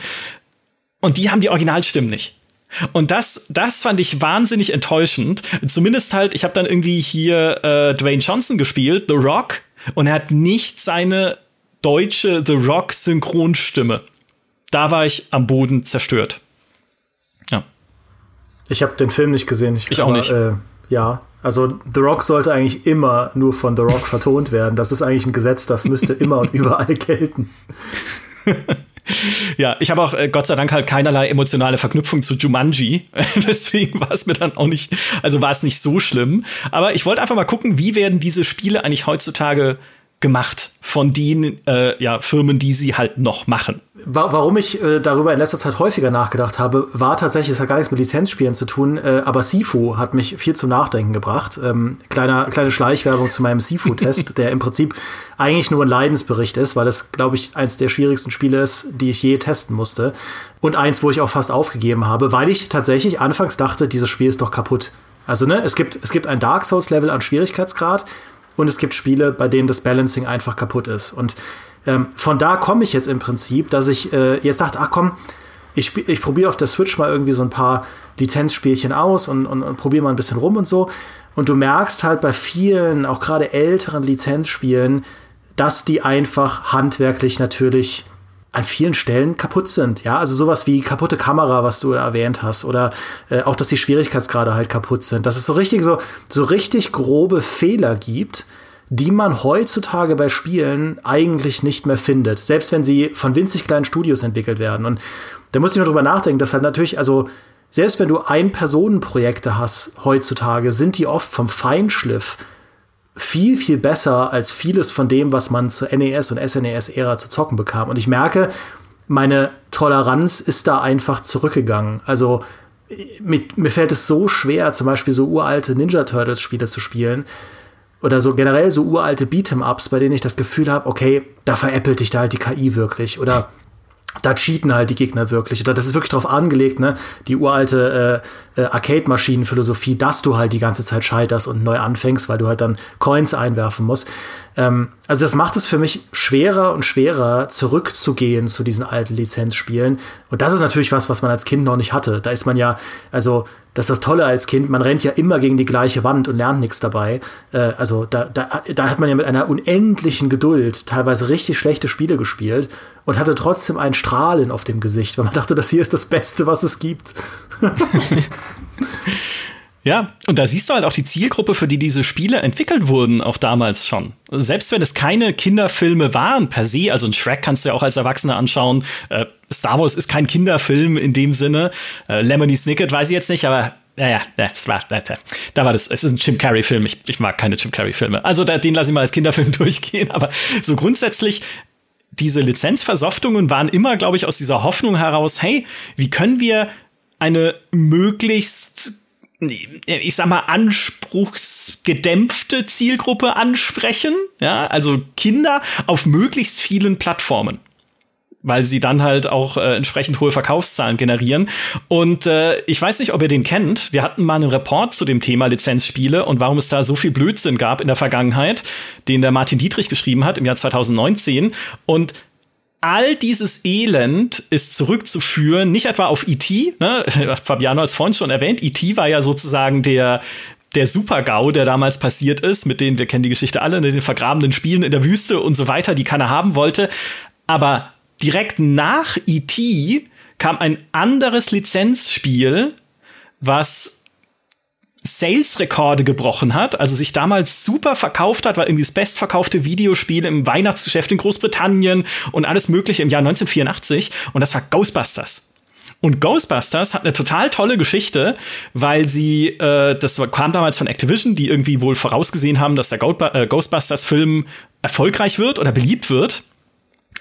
Und die haben die Originalstimmen nicht. Und das, das fand ich wahnsinnig enttäuschend. Zumindest halt, ich habe dann irgendwie hier äh, Dwayne Johnson gespielt, The Rock, und er hat nicht seine deutsche The Rock Synchronstimme. Da war ich am Boden zerstört. Ja. Ich habe den Film nicht gesehen. Ich, ich auch nicht. Äh, ja, also The Rock sollte eigentlich immer nur von The Rock vertont werden. Das ist eigentlich ein Gesetz, das müsste immer und überall gelten. ja, ich habe auch äh, Gott sei Dank halt keinerlei emotionale Verknüpfung zu Jumanji. Deswegen war es mir dann auch nicht, also war es nicht so schlimm. Aber ich wollte einfach mal gucken, wie werden diese Spiele eigentlich heutzutage gemacht von den äh, ja, Firmen, die sie halt noch machen. Warum ich äh, darüber in letzter Zeit häufiger nachgedacht habe, war tatsächlich, es hat gar nichts mit Lizenzspielen zu tun, äh, aber Sifu hat mich viel zum Nachdenken gebracht. Ähm, kleiner, kleine Schleichwerbung zu meinem Sifu-Test, der im Prinzip eigentlich nur ein Leidensbericht ist, weil es, glaube ich, eins der schwierigsten Spiele ist, die ich je testen musste. Und eins, wo ich auch fast aufgegeben habe, weil ich tatsächlich anfangs dachte, dieses Spiel ist doch kaputt. Also, ne, es gibt, es gibt ein Dark Souls-Level an Schwierigkeitsgrad und es gibt Spiele, bei denen das Balancing einfach kaputt ist. Und ähm, von da komme ich jetzt im Prinzip, dass ich äh, jetzt dachte, ach komm, ich, ich probiere auf der Switch mal irgendwie so ein paar Lizenzspielchen aus und, und, und probiere mal ein bisschen rum und so. Und du merkst halt bei vielen, auch gerade älteren Lizenzspielen, dass die einfach handwerklich natürlich an vielen Stellen kaputt sind. Ja, also sowas wie kaputte Kamera, was du erwähnt hast, oder äh, auch, dass die Schwierigkeitsgrade halt kaputt sind. Dass es so richtig so, so richtig grobe Fehler gibt, die man heutzutage bei Spielen eigentlich nicht mehr findet. Selbst wenn sie von winzig kleinen Studios entwickelt werden. Und da muss ich nur drüber nachdenken, dass halt natürlich, also selbst wenn du Ein-Personen-Projekte hast heutzutage, sind die oft vom Feinschliff viel, viel besser als vieles von dem, was man zur NES und SNES-Ära zu zocken bekam. Und ich merke, meine Toleranz ist da einfach zurückgegangen. Also mit, mir fällt es so schwer, zum Beispiel so uralte Ninja Turtles-Spiele zu spielen. Oder so generell so uralte Beat'em-Ups, bei denen ich das Gefühl habe, okay, da veräppelt dich da halt die KI wirklich. Oder da cheaten halt die Gegner wirklich. Das ist wirklich darauf angelegt, ne, die uralte äh, äh, Arcade-Maschinen-Philosophie, dass du halt die ganze Zeit scheiterst und neu anfängst, weil du halt dann Coins einwerfen musst. Ähm, also das macht es für mich schwerer und schwerer, zurückzugehen zu diesen alten Lizenzspielen. Und das ist natürlich was, was man als Kind noch nicht hatte. Da ist man ja, also das ist das Tolle als Kind, man rennt ja immer gegen die gleiche Wand und lernt nichts dabei. Äh, also da, da, da hat man ja mit einer unendlichen Geduld teilweise richtig schlechte Spiele gespielt und hatte trotzdem ein Strahlen auf dem Gesicht, weil man dachte, das hier ist das Beste, was es gibt. Ja, und da siehst du halt auch die Zielgruppe, für die diese Spiele entwickelt wurden, auch damals schon. Selbst wenn es keine Kinderfilme waren per se, also ein Shrek kannst du ja auch als Erwachsener anschauen. Äh, Star Wars ist kein Kinderfilm in dem Sinne. Äh, Lemony Snicket weiß ich jetzt nicht, aber ja, ja, das war, da, da war das. Es ist ein Jim Carrey-Film. Ich, ich mag keine Jim Carrey-Filme. Also den lasse ich mal als Kinderfilm durchgehen. Aber so grundsätzlich, diese Lizenzversoftungen waren immer, glaube ich, aus dieser Hoffnung heraus, hey, wie können wir eine möglichst ich sag mal, anspruchsgedämpfte Zielgruppe ansprechen. Ja, also Kinder auf möglichst vielen Plattformen weil sie dann halt auch äh, entsprechend hohe Verkaufszahlen generieren. Und äh, ich weiß nicht, ob ihr den kennt. Wir hatten mal einen Report zu dem Thema Lizenzspiele und warum es da so viel Blödsinn gab in der Vergangenheit, den der Martin Dietrich geschrieben hat im Jahr 2019. Und all dieses Elend ist zurückzuführen, nicht etwa auf E.T., ne? Fabiano hat es vorhin schon erwähnt, E.T. war ja sozusagen der, der Super-GAU, der damals passiert ist, mit denen, wir kennen die Geschichte alle, ne, den vergrabenen Spielen in der Wüste und so weiter, die keiner haben wollte. Aber direkt nach E.T. kam ein anderes Lizenzspiel, was Sales-Rekorde gebrochen hat, also sich damals super verkauft hat, war irgendwie das bestverkaufte Videospiel im Weihnachtsgeschäft in Großbritannien und alles Mögliche im Jahr 1984 und das war Ghostbusters. Und Ghostbusters hat eine total tolle Geschichte, weil sie, äh, das kam damals von Activision, die irgendwie wohl vorausgesehen haben, dass der äh, Ghostbusters-Film erfolgreich wird oder beliebt wird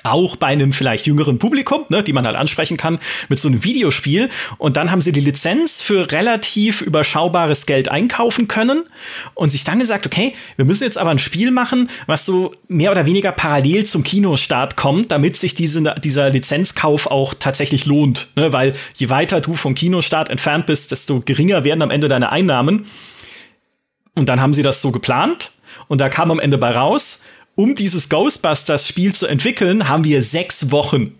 auch bei einem vielleicht jüngeren Publikum, ne, die man halt ansprechen kann, mit so einem Videospiel. Und dann haben sie die Lizenz für relativ überschaubares Geld einkaufen können und sich dann gesagt, okay, wir müssen jetzt aber ein Spiel machen, was so mehr oder weniger parallel zum Kinostart kommt, damit sich diese, dieser Lizenzkauf auch tatsächlich lohnt. Ne? Weil je weiter du vom Kinostart entfernt bist, desto geringer werden am Ende deine Einnahmen. Und dann haben sie das so geplant. Und da kam am Ende bei raus, um dieses Ghostbusters-Spiel zu entwickeln, haben wir sechs Wochen.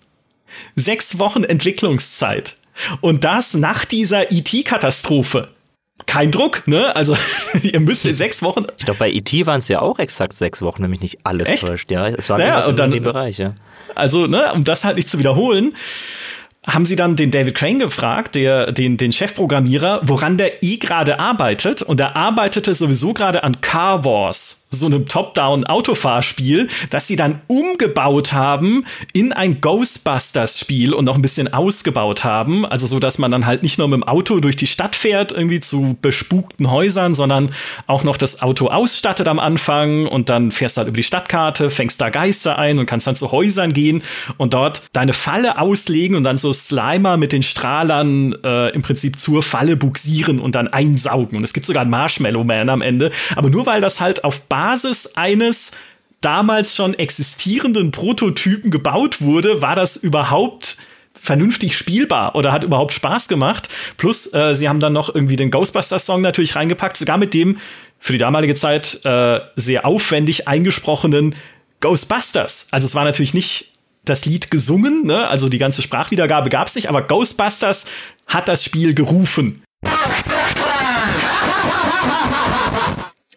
Sechs Wochen Entwicklungszeit. Und das nach dieser IT-Katastrophe. E Kein Druck, ne? Also, ihr müsst in sechs Wochen. Ich glaube, bei IT e waren es ja auch exakt sechs Wochen, nämlich nicht alles Echt? täuscht. Ja, es war naja, und dann, in dem Bereich, ja. Also, ne, um das halt nicht zu wiederholen, haben sie dann den David Crane gefragt, der, den, den Chefprogrammierer, woran der eh gerade arbeitet. Und er arbeitete sowieso gerade an Car Wars so einem Top-Down-Autofahrspiel, das sie dann umgebaut haben in ein Ghostbusters-Spiel und noch ein bisschen ausgebaut haben. Also so, dass man dann halt nicht nur mit dem Auto durch die Stadt fährt, irgendwie zu bespukten Häusern, sondern auch noch das Auto ausstattet am Anfang und dann fährst du halt über die Stadtkarte, fängst da Geister ein und kannst dann zu Häusern gehen und dort deine Falle auslegen und dann so Slimer mit den Strahlern äh, im Prinzip zur Falle buxieren und dann einsaugen. Und es gibt sogar einen Marshmallow Man am Ende. Aber nur weil das halt auf Basis Basis eines damals schon existierenden Prototypen gebaut wurde, war das überhaupt vernünftig spielbar oder hat überhaupt Spaß gemacht. Plus, äh, sie haben dann noch irgendwie den Ghostbusters-Song natürlich reingepackt, sogar mit dem für die damalige Zeit äh, sehr aufwendig eingesprochenen Ghostbusters. Also es war natürlich nicht das Lied gesungen, ne? also die ganze Sprachwiedergabe gab es nicht, aber Ghostbusters hat das Spiel gerufen.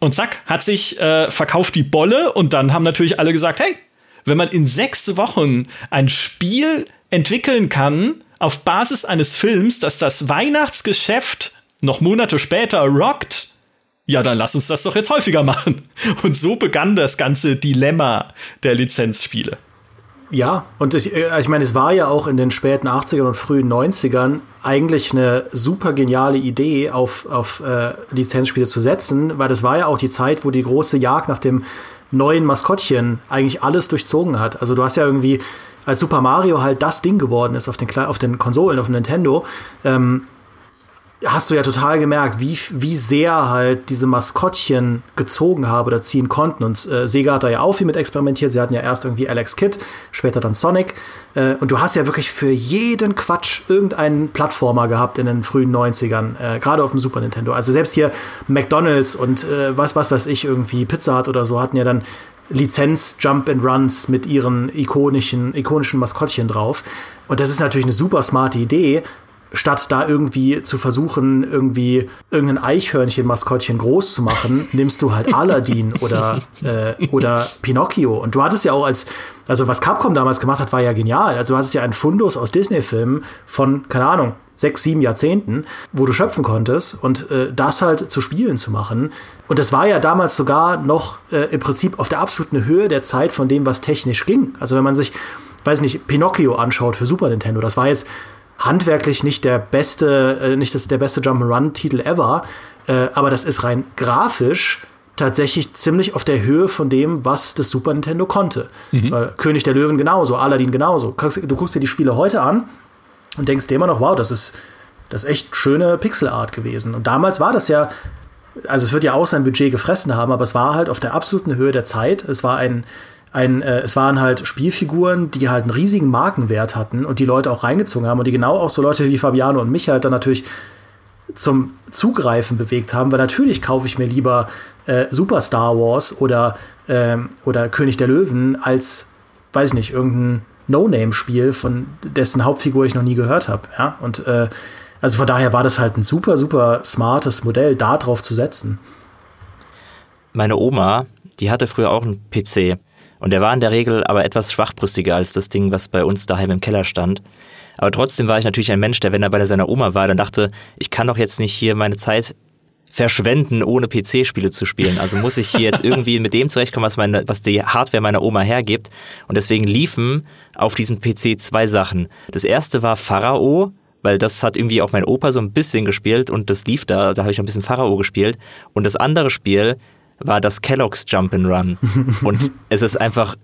Und zack, hat sich äh, verkauft die Bolle und dann haben natürlich alle gesagt, hey, wenn man in sechs Wochen ein Spiel entwickeln kann auf Basis eines Films, dass das Weihnachtsgeschäft noch Monate später rockt, ja, dann lass uns das doch jetzt häufiger machen. Und so begann das ganze Dilemma der Lizenzspiele. Ja, und ich, äh, ich meine, es war ja auch in den späten 80ern und frühen 90ern eigentlich eine super geniale Idee, auf, auf äh, Lizenzspiele zu setzen, weil das war ja auch die Zeit, wo die große Jagd nach dem neuen Maskottchen eigentlich alles durchzogen hat. Also du hast ja irgendwie, als Super Mario halt das Ding geworden ist auf den, auf den Konsolen, auf dem Nintendo, ähm, hast du ja total gemerkt, wie, wie sehr halt diese Maskottchen gezogen haben oder ziehen konnten. Und äh, Sega hat da ja auch viel mit experimentiert. Sie hatten ja erst irgendwie Alex Kidd, später dann Sonic. Äh, und du hast ja wirklich für jeden Quatsch irgendeinen Plattformer gehabt in den frühen 90ern, äh, gerade auf dem Super Nintendo. Also selbst hier McDonalds und äh, was, was weiß ich, irgendwie Pizza Hut oder so hatten ja dann Lizenz Jump and Runs mit ihren ikonischen, ikonischen Maskottchen drauf. Und das ist natürlich eine super smarte Idee, statt da irgendwie zu versuchen, irgendwie irgendein Eichhörnchen-Maskottchen groß zu machen, nimmst du halt Aladdin oder, äh, oder Pinocchio. Und du hattest ja auch als, also was Capcom damals gemacht hat, war ja genial. Also du hattest ja einen Fundus aus Disney-Filmen von, keine Ahnung, sechs, sieben Jahrzehnten, wo du schöpfen konntest und äh, das halt zu Spielen zu machen. Und das war ja damals sogar noch äh, im Prinzip auf der absoluten Höhe der Zeit von dem, was technisch ging. Also wenn man sich, weiß nicht, Pinocchio anschaut für Super Nintendo, das war jetzt handwerklich nicht der beste, äh, nicht das, der beste Jump'n'Run-Titel ever, äh, aber das ist rein grafisch tatsächlich ziemlich auf der Höhe von dem, was das Super Nintendo konnte. Mhm. Äh, König der Löwen genauso, Aladdin genauso. Du guckst dir die Spiele heute an und denkst dir immer noch, wow, das ist Das ist echt schöne Pixelart gewesen. Und damals war das ja, also es wird ja auch sein Budget gefressen haben, aber es war halt auf der absoluten Höhe der Zeit. Es war ein, ein äh, es waren halt Spielfiguren, die halt einen riesigen Markenwert hatten und die Leute auch reingezogen haben und die genau auch so Leute wie Fabiano und mich halt dann natürlich zum Zugreifen bewegt haben, weil natürlich kaufe ich mir lieber äh, Super Star Wars oder, ähm, oder König der Löwen als, weiß nicht, irgendein No-Name-Spiel, von dessen Hauptfigur ich noch nie gehört habe. Ja? Und äh, also von daher war das halt ein super, super smartes Modell, da drauf zu setzen. Meine Oma, die hatte früher auch einen PC. Und der war in der Regel aber etwas schwachbrüstiger als das Ding, was bei uns daheim im Keller stand. Aber trotzdem war ich natürlich ein Mensch, der, wenn er bei seiner Oma war, dann dachte, ich kann doch jetzt nicht hier meine Zeit verschwenden, ohne PC-Spiele zu spielen. Also muss ich hier jetzt irgendwie mit dem zurechtkommen, was, meine, was die Hardware meiner Oma hergibt. Und deswegen liefen auf diesem PC zwei Sachen. Das erste war Pharao, weil das hat irgendwie auch mein Opa so ein bisschen gespielt und das lief da, da habe ich ein bisschen Pharao gespielt. Und das andere Spiel war das Kellogg's Jump'n'Run. und es ist einfach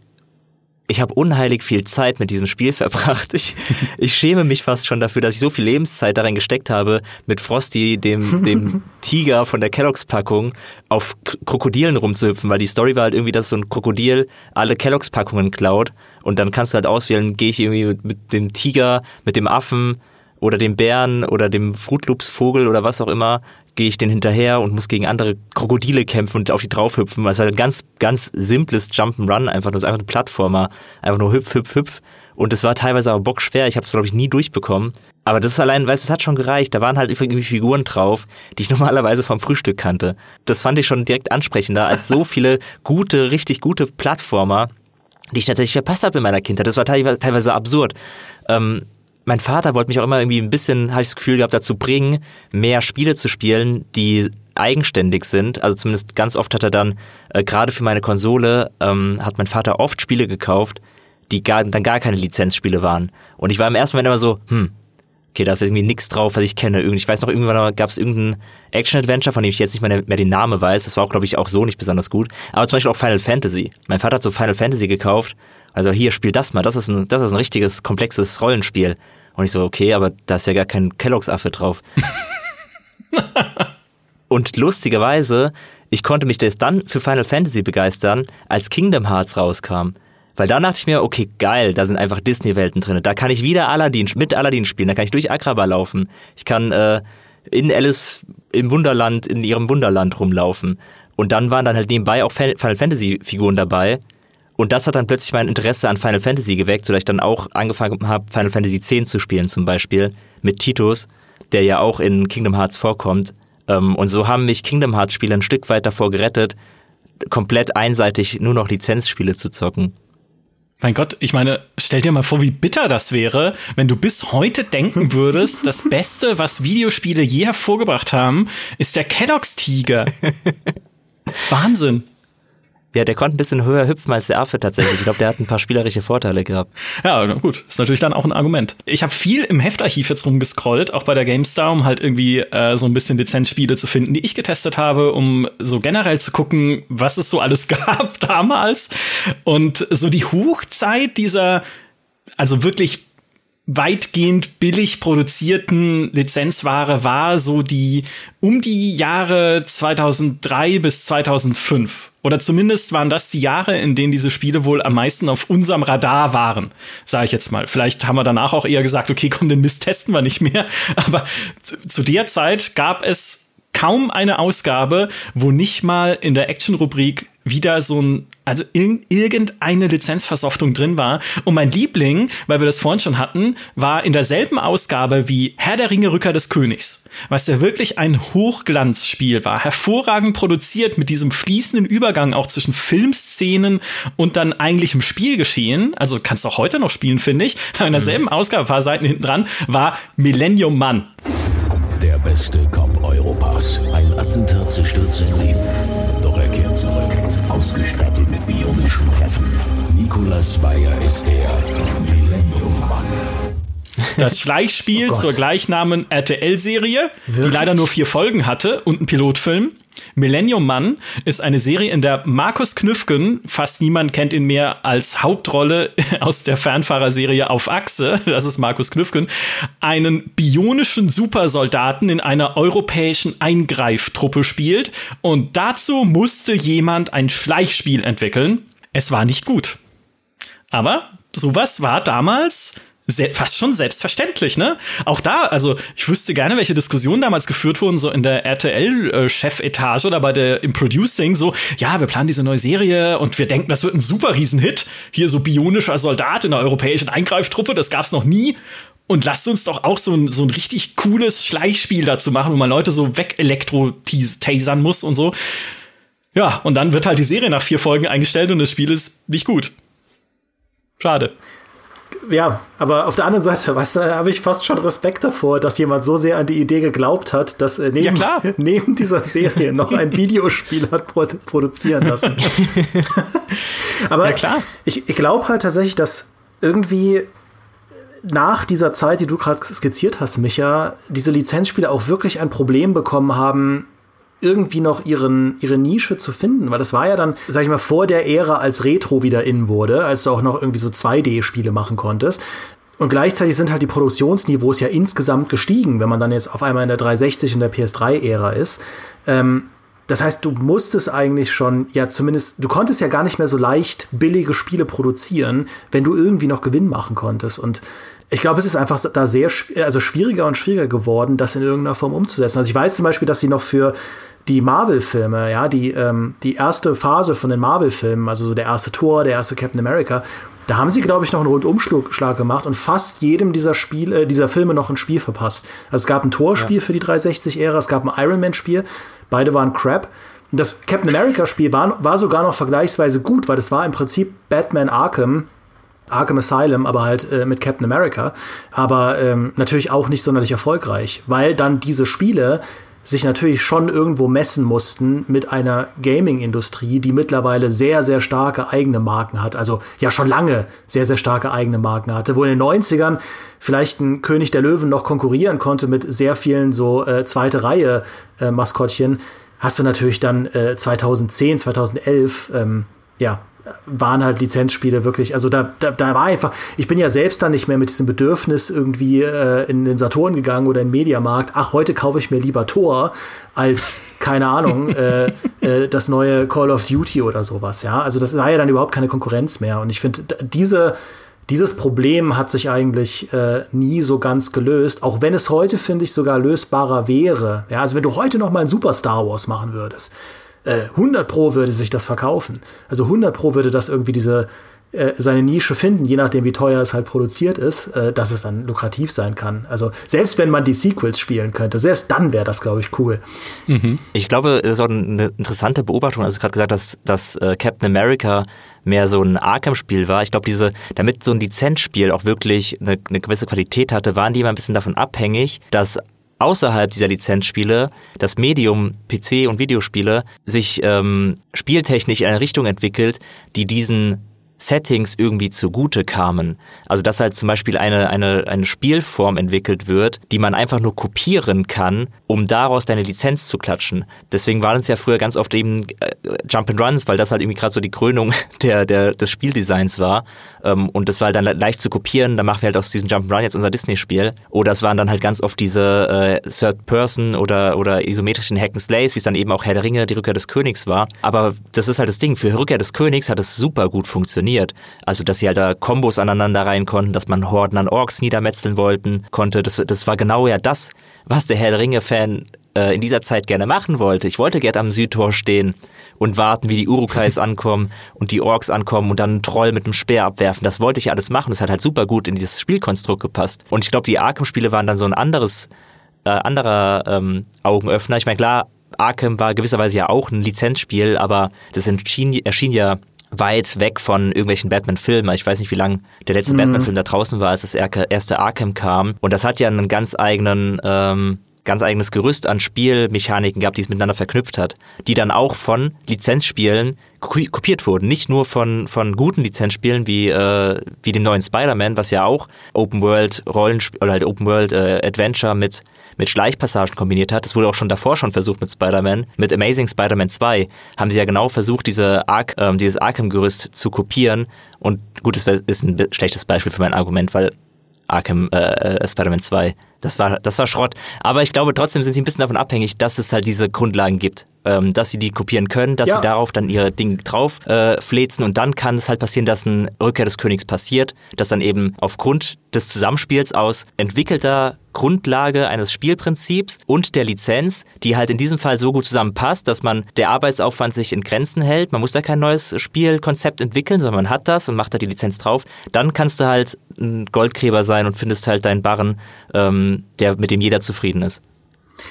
ich habe unheilig viel Zeit mit diesem Spiel verbracht. Ich, ich schäme mich fast schon dafür, dass ich so viel Lebenszeit darin gesteckt habe, mit Frosty, dem, dem Tiger von der Kelloggs-Packung, auf Krokodilen rumzuhüpfen, weil die Story war halt irgendwie, dass so ein Krokodil alle Kelloggs-Packungen klaut und dann kannst du halt auswählen, gehe ich irgendwie mit, mit dem Tiger, mit dem Affen oder dem Bären oder dem Fruit Loops Vogel oder was auch immer, gehe ich den hinterher und muss gegen andere Krokodile kämpfen und auf die draufhüpfen. Es war ein ganz, ganz simples Jump'n'Run, einfach nur, einfach ein Plattformer, einfach nur hüpf, hüpf, hüpf. Und es war teilweise aber bockschwer. Ich habe es, glaube ich, nie durchbekommen. Aber das ist allein, weißt du, es hat schon gereicht. Da waren halt irgendwie Figuren drauf, die ich normalerweise vom Frühstück kannte. Das fand ich schon direkt ansprechender als so viele gute, richtig gute Plattformer, die ich tatsächlich verpasst habe in meiner Kindheit. Das war teilweise, teilweise absurd. Ähm, mein Vater wollte mich auch immer irgendwie ein bisschen, habe ich das Gefühl gehabt, dazu bringen, mehr Spiele zu spielen, die eigenständig sind. Also zumindest ganz oft hat er dann, äh, gerade für meine Konsole, ähm, hat mein Vater oft Spiele gekauft, die gar, dann gar keine Lizenzspiele waren. Und ich war im ersten Moment immer so, hm, okay, da ist irgendwie nichts drauf, was ich kenne. Ich weiß noch, irgendwann gab es irgendein Action-Adventure, von dem ich jetzt nicht mehr, mehr den Namen weiß. Das war auch, glaube ich, auch so nicht besonders gut. Aber zum Beispiel auch Final Fantasy. Mein Vater hat so Final Fantasy gekauft also hier, spiel das mal, das ist ein, das ist ein richtiges, komplexes Rollenspiel. Und ich so, okay, aber da ist ja gar kein Kelloggs-Affe drauf. und lustigerweise, ich konnte mich das dann für Final Fantasy begeistern, als Kingdom Hearts rauskam. Weil dann dachte ich mir, okay, geil, da sind einfach Disney-Welten drin. Da kann ich wieder Aladdin, mit Aladdin spielen, da kann ich durch Agrabah laufen. Ich kann äh, in Alice im Wunderland, in ihrem Wunderland rumlaufen. Und dann waren dann halt nebenbei auch Final Fantasy-Figuren dabei. Und das hat dann plötzlich mein Interesse an Final Fantasy geweckt, sodass ich dann auch angefangen habe, Final Fantasy X zu spielen zum Beispiel, mit Titus, der ja auch in Kingdom Hearts vorkommt. Ähm, und so haben mich Kingdom Hearts Spiele ein Stück weit davor gerettet, komplett einseitig nur noch Lizenzspiele zu zocken. Mein Gott, ich meine, stell dir mal vor, wie bitter das wäre, wenn du bis heute denken würdest, das Beste, was Videospiele je hervorgebracht haben, ist der Kellogg's Tiger. Wahnsinn. Ja, der konnte ein bisschen höher hüpfen als der Affe tatsächlich. Ich glaube, der hat ein paar spielerische Vorteile gehabt. Ja, gut. Ist natürlich dann auch ein Argument. Ich habe viel im Heftarchiv jetzt rumgescrollt, auch bei der GameStar, um halt irgendwie äh, so ein bisschen Lizenzspiele zu finden, die ich getestet habe, um so generell zu gucken, was es so alles gab damals. Und so die Hochzeit dieser, also wirklich weitgehend billig produzierten Lizenzware war so die um die Jahre 2003 bis 2005. Oder zumindest waren das die Jahre, in denen diese Spiele wohl am meisten auf unserem Radar waren, sage ich jetzt mal. Vielleicht haben wir danach auch eher gesagt, okay, komm, den Mist testen wir nicht mehr. Aber zu der Zeit gab es kaum eine Ausgabe, wo nicht mal in der Action-Rubrik wieder so ein, also in, irgendeine Lizenzversoftung drin war. Und mein Liebling, weil wir das vorhin schon hatten, war in derselben Ausgabe wie Herr der Ringe Rücker des Königs, was ja wirklich ein Hochglanzspiel war, hervorragend produziert mit diesem fließenden Übergang auch zwischen Filmszenen und dann eigentlichem Spielgeschehen. Also kannst du auch heute noch spielen, finde ich. Aber in derselben mhm. Ausgabe, ein paar Seiten hinten dran, war Millennium Mann. Der beste Cop Europas. Ein Attentat zerstört sein Leben. Mit bionischen Waffen. Nicolas Bayer ist der Millennium-Mann. Das Schleichspiel oh zur gleichnamigen RTL-Serie, die leider nur vier Folgen hatte und einen Pilotfilm. Millennium Mann ist eine Serie, in der Markus Knüffgen, fast niemand kennt ihn mehr als Hauptrolle aus der Fernfahrerserie Auf Achse, das ist Markus Knüffgen, einen bionischen Supersoldaten in einer europäischen Eingreiftruppe spielt. Und dazu musste jemand ein Schleichspiel entwickeln. Es war nicht gut. Aber sowas war damals fast schon selbstverständlich, ne? Auch da, also ich wüsste gerne, welche Diskussionen damals geführt wurden, so in der RTL-Chefetage oder bei der im Producing, so, ja, wir planen diese neue Serie und wir denken, das wird ein super Riesenhit. Hier so bionischer Soldat in der europäischen Eingreiftruppe, das gab's noch nie. Und lasst uns doch auch so ein, so ein richtig cooles Schleichspiel dazu machen, wo man Leute so weg elektro-tasern muss und so. Ja, und dann wird halt die Serie nach vier Folgen eingestellt und das Spiel ist nicht gut. Schade ja, aber auf der anderen Seite, weißt du, habe ich fast schon Respekt davor, dass jemand so sehr an die Idee geglaubt hat, dass äh, neben, ja, neben dieser Serie noch ein Videospiel hat pro produzieren lassen. aber ja, klar. ich, ich glaube halt tatsächlich, dass irgendwie nach dieser Zeit, die du gerade skizziert hast, Micha, diese Lizenzspiele auch wirklich ein Problem bekommen haben, irgendwie noch ihren, ihre Nische zu finden, weil das war ja dann, sag ich mal, vor der Ära, als Retro wieder in wurde, als du auch noch irgendwie so 2D-Spiele machen konntest. Und gleichzeitig sind halt die Produktionsniveaus ja insgesamt gestiegen, wenn man dann jetzt auf einmal in der 360 und der PS3-Ära ist. Ähm, das heißt, du musstest eigentlich schon, ja, zumindest, du konntest ja gar nicht mehr so leicht billige Spiele produzieren, wenn du irgendwie noch Gewinn machen konntest. Und ich glaube, es ist einfach da sehr, also schwieriger und schwieriger geworden, das in irgendeiner Form umzusetzen. Also ich weiß zum Beispiel, dass sie noch für die Marvel-Filme, ja, die, ähm, die erste Phase von den Marvel-Filmen, also so der erste Tor, der erste Captain America, da haben sie, glaube ich, noch einen Rundumschlag gemacht und fast jedem dieser Spiele, äh, dieser Filme noch ein Spiel verpasst. Also es gab ein Torspiel ja. für die 360-Ära, es gab ein Iron Man-Spiel, beide waren crap. Das Captain America-Spiel war, war sogar noch vergleichsweise gut, weil das war im Prinzip Batman Arkham, Arkham Asylum, aber halt äh, mit Captain America. Aber ähm, natürlich auch nicht sonderlich erfolgreich, weil dann diese Spiele sich natürlich schon irgendwo messen mussten mit einer Gaming-Industrie, die mittlerweile sehr, sehr starke eigene Marken hat. Also ja schon lange sehr, sehr starke eigene Marken hatte. Wo in den 90ern vielleicht ein König der Löwen noch konkurrieren konnte mit sehr vielen so äh, zweite Reihe äh, Maskottchen, hast du natürlich dann äh, 2010, 2011 ähm, ja waren halt Lizenzspiele wirklich, also da, da, da war einfach, ich bin ja selbst dann nicht mehr mit diesem Bedürfnis irgendwie äh, in den Saturn gegangen oder in den Mediamarkt, ach, heute kaufe ich mir lieber Tor als, keine Ahnung, äh, äh, das neue Call of Duty oder sowas, ja. Also das war ja dann überhaupt keine Konkurrenz mehr. Und ich finde, diese, dieses Problem hat sich eigentlich äh, nie so ganz gelöst, auch wenn es heute, finde ich, sogar lösbarer wäre. Ja, also wenn du heute noch mal ein Super Star Wars machen würdest, 100 äh, Pro würde sich das verkaufen. Also 100 Pro würde das irgendwie diese äh, seine Nische finden, je nachdem, wie teuer es halt produziert ist, äh, dass es dann lukrativ sein kann. Also selbst wenn man die Sequels spielen könnte, selbst dann wäre das, glaube ich, cool. Mhm. Ich glaube, das ist auch eine interessante Beobachtung. Also gerade gesagt, dass, dass äh, Captain America mehr so ein Arkham-Spiel war. Ich glaube, diese, damit so ein Lizenzspiel auch wirklich eine, eine gewisse Qualität hatte, waren die immer ein bisschen davon abhängig, dass außerhalb dieser Lizenzspiele das Medium PC und Videospiele sich ähm, spieltechnisch in eine Richtung entwickelt, die diesen Settings irgendwie zugute kamen. Also dass halt zum Beispiel eine, eine, eine Spielform entwickelt wird, die man einfach nur kopieren kann, um daraus deine Lizenz zu klatschen. Deswegen waren es ja früher ganz oft eben äh, Jump weil das halt irgendwie gerade so die Krönung der, der, des Spieldesigns war. Ähm, und das war halt dann leicht zu kopieren, da machen wir halt aus diesem Jump and Run jetzt unser Disney-Spiel. Oder es waren dann halt ganz oft diese äh, Third-Person oder, oder isometrischen Hack and Slays, wie es dann eben auch Herr der Ringe, die Rückkehr des Königs war. Aber das ist halt das Ding, für Rückkehr des Königs hat es super gut funktioniert funktioniert. Also, dass sie halt da Kombos aneinander rein konnten, dass man Horden an Orks niedermetzeln wollten, konnte. Das, das war genau ja das, was der Herr der Ringe-Fan äh, in dieser Zeit gerne machen wollte. Ich wollte gerne am Südtor stehen und warten, wie die Urukais ankommen und die Orks ankommen und dann einen Troll mit einem Speer abwerfen. Das wollte ich alles machen. Das hat halt super gut in dieses Spielkonstrukt gepasst. Und ich glaube, die Arkham-Spiele waren dann so ein anderes, äh, anderer ähm, Augenöffner. Ich meine, klar, Arkham war gewisserweise ja auch ein Lizenzspiel, aber das erschien, erschien ja weit weg von irgendwelchen Batman-Filmen. Ich weiß nicht, wie lange der letzte mhm. Batman-Film da draußen war, als das erste Arkham kam. Und das hat ja einen ganz eigenen, ähm, ganz eigenes Gerüst an Spielmechaniken gab, die es miteinander verknüpft hat, die dann auch von Lizenzspielen kopiert wurden. Nicht nur von, von guten Lizenzspielen wie, äh, wie dem neuen Spider-Man, was ja auch Open World Rollenspiel oder halt Open World äh, Adventure mit, mit Schleichpassagen kombiniert hat. Das wurde auch schon davor schon versucht mit Spider-Man. Mit Amazing Spider-Man 2 haben sie ja genau versucht, diese Arc, ähm, dieses Arkham-Gerüst zu kopieren. Und gut, das ist ein schlechtes Beispiel für mein Argument, weil Arkham äh, äh Spider-Man 2 das war, das war Schrott. Aber ich glaube, trotzdem sind sie ein bisschen davon abhängig, dass es halt diese Grundlagen gibt. Ähm, dass sie die kopieren können, dass ja. sie darauf dann ihre Dinge drauf äh, flezen und dann kann es halt passieren, dass ein Rückkehr des Königs passiert, dass dann eben aufgrund des Zusammenspiels aus entwickelter Grundlage eines Spielprinzips und der Lizenz, die halt in diesem Fall so gut zusammenpasst, dass man der Arbeitsaufwand sich in Grenzen hält. Man muss da kein neues Spielkonzept entwickeln, sondern man hat das und macht da die Lizenz drauf. Dann kannst du halt ein Goldgräber sein und findest halt deinen Barren ähm, der, mit dem jeder zufrieden ist.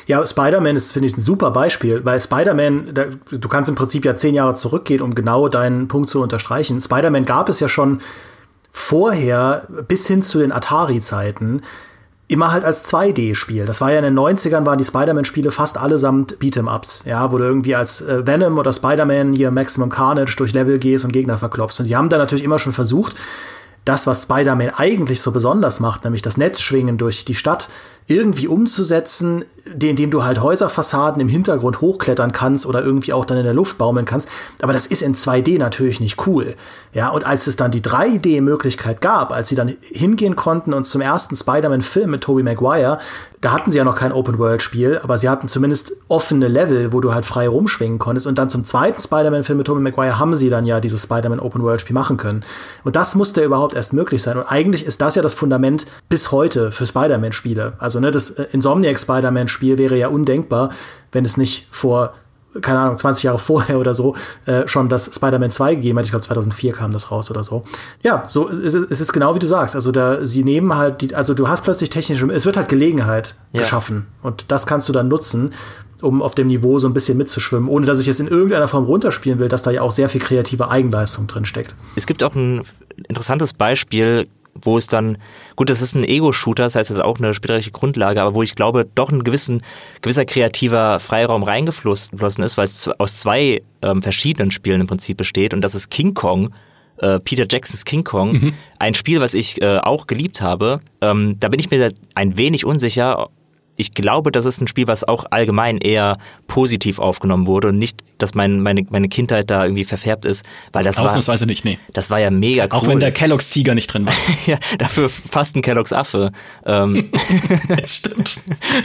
Ja, Spider-Man ist, finde ich, ein super Beispiel, weil Spider-Man, du kannst im Prinzip ja zehn Jahre zurückgehen, um genau deinen Punkt zu unterstreichen. Spider-Man gab es ja schon vorher, bis hin zu den Atari-Zeiten, immer halt als 2D-Spiel. Das war ja in den 90ern, waren die Spider-Man-Spiele fast allesamt Beat'em-Ups, ja, wo du irgendwie als äh, Venom oder Spider-Man hier Maximum Carnage durch Level gehst und Gegner verklopfst. Und sie haben da natürlich immer schon versucht, das, was Spider-Man eigentlich so besonders macht, nämlich das Netzschwingen durch die Stadt, irgendwie umzusetzen, indem du halt Häuserfassaden im Hintergrund hochklettern kannst oder irgendwie auch dann in der Luft baumeln kannst. Aber das ist in 2D natürlich nicht cool. Ja, und als es dann die 3D-Möglichkeit gab, als sie dann hingehen konnten und zum ersten Spider-Man-Film mit Tobey Maguire, da hatten sie ja noch kein Open-World-Spiel, aber sie hatten zumindest offene Level, wo du halt frei rumschwingen konntest. Und dann zum zweiten Spider-Man-Film mit Tobey Maguire haben sie dann ja dieses Spider-Man Open-World-Spiel machen können. Und das musste überhaupt erst möglich sein. Und eigentlich ist das ja das Fundament bis heute für Spider-Man-Spiele. Also, ne, das äh, Insomniac Spider-Man-Spiel wäre ja undenkbar, wenn es nicht vor keine Ahnung, 20 Jahre vorher oder so äh, schon das Spider-Man 2 gegeben hat. Ich glaube, 2004 kam das raus oder so. Ja, so es ist, es genau wie du sagst. Also da, sie nehmen halt die, also du hast plötzlich technische, es wird halt Gelegenheit ja. geschaffen und das kannst du dann nutzen, um auf dem Niveau so ein bisschen mitzuschwimmen, ohne dass ich es in irgendeiner Form runterspielen will, dass da ja auch sehr viel kreative Eigenleistung drin steckt. Es gibt auch ein interessantes Beispiel, wo es dann, gut, das ist ein Ego-Shooter, das heißt, das ist auch eine spielerische Grundlage, aber wo ich glaube, doch ein gewissen, gewisser kreativer Freiraum reingeflossen ist, weil es aus zwei ähm, verschiedenen Spielen im Prinzip besteht und das ist King Kong, äh, Peter Jacksons King Kong, mhm. ein Spiel, was ich äh, auch geliebt habe. Ähm, da bin ich mir ein wenig unsicher, ich glaube, das ist ein Spiel, was auch allgemein eher positiv aufgenommen wurde und nicht, dass mein, meine, meine Kindheit da irgendwie verfärbt ist, weil das Ausnahmsweise war, nicht, nee. Das war ja mega cool. Auch wenn der Kellogg's Tiger nicht drin war. ja, dafür fast ein Kellogg's Affe. Ähm. das stimmt.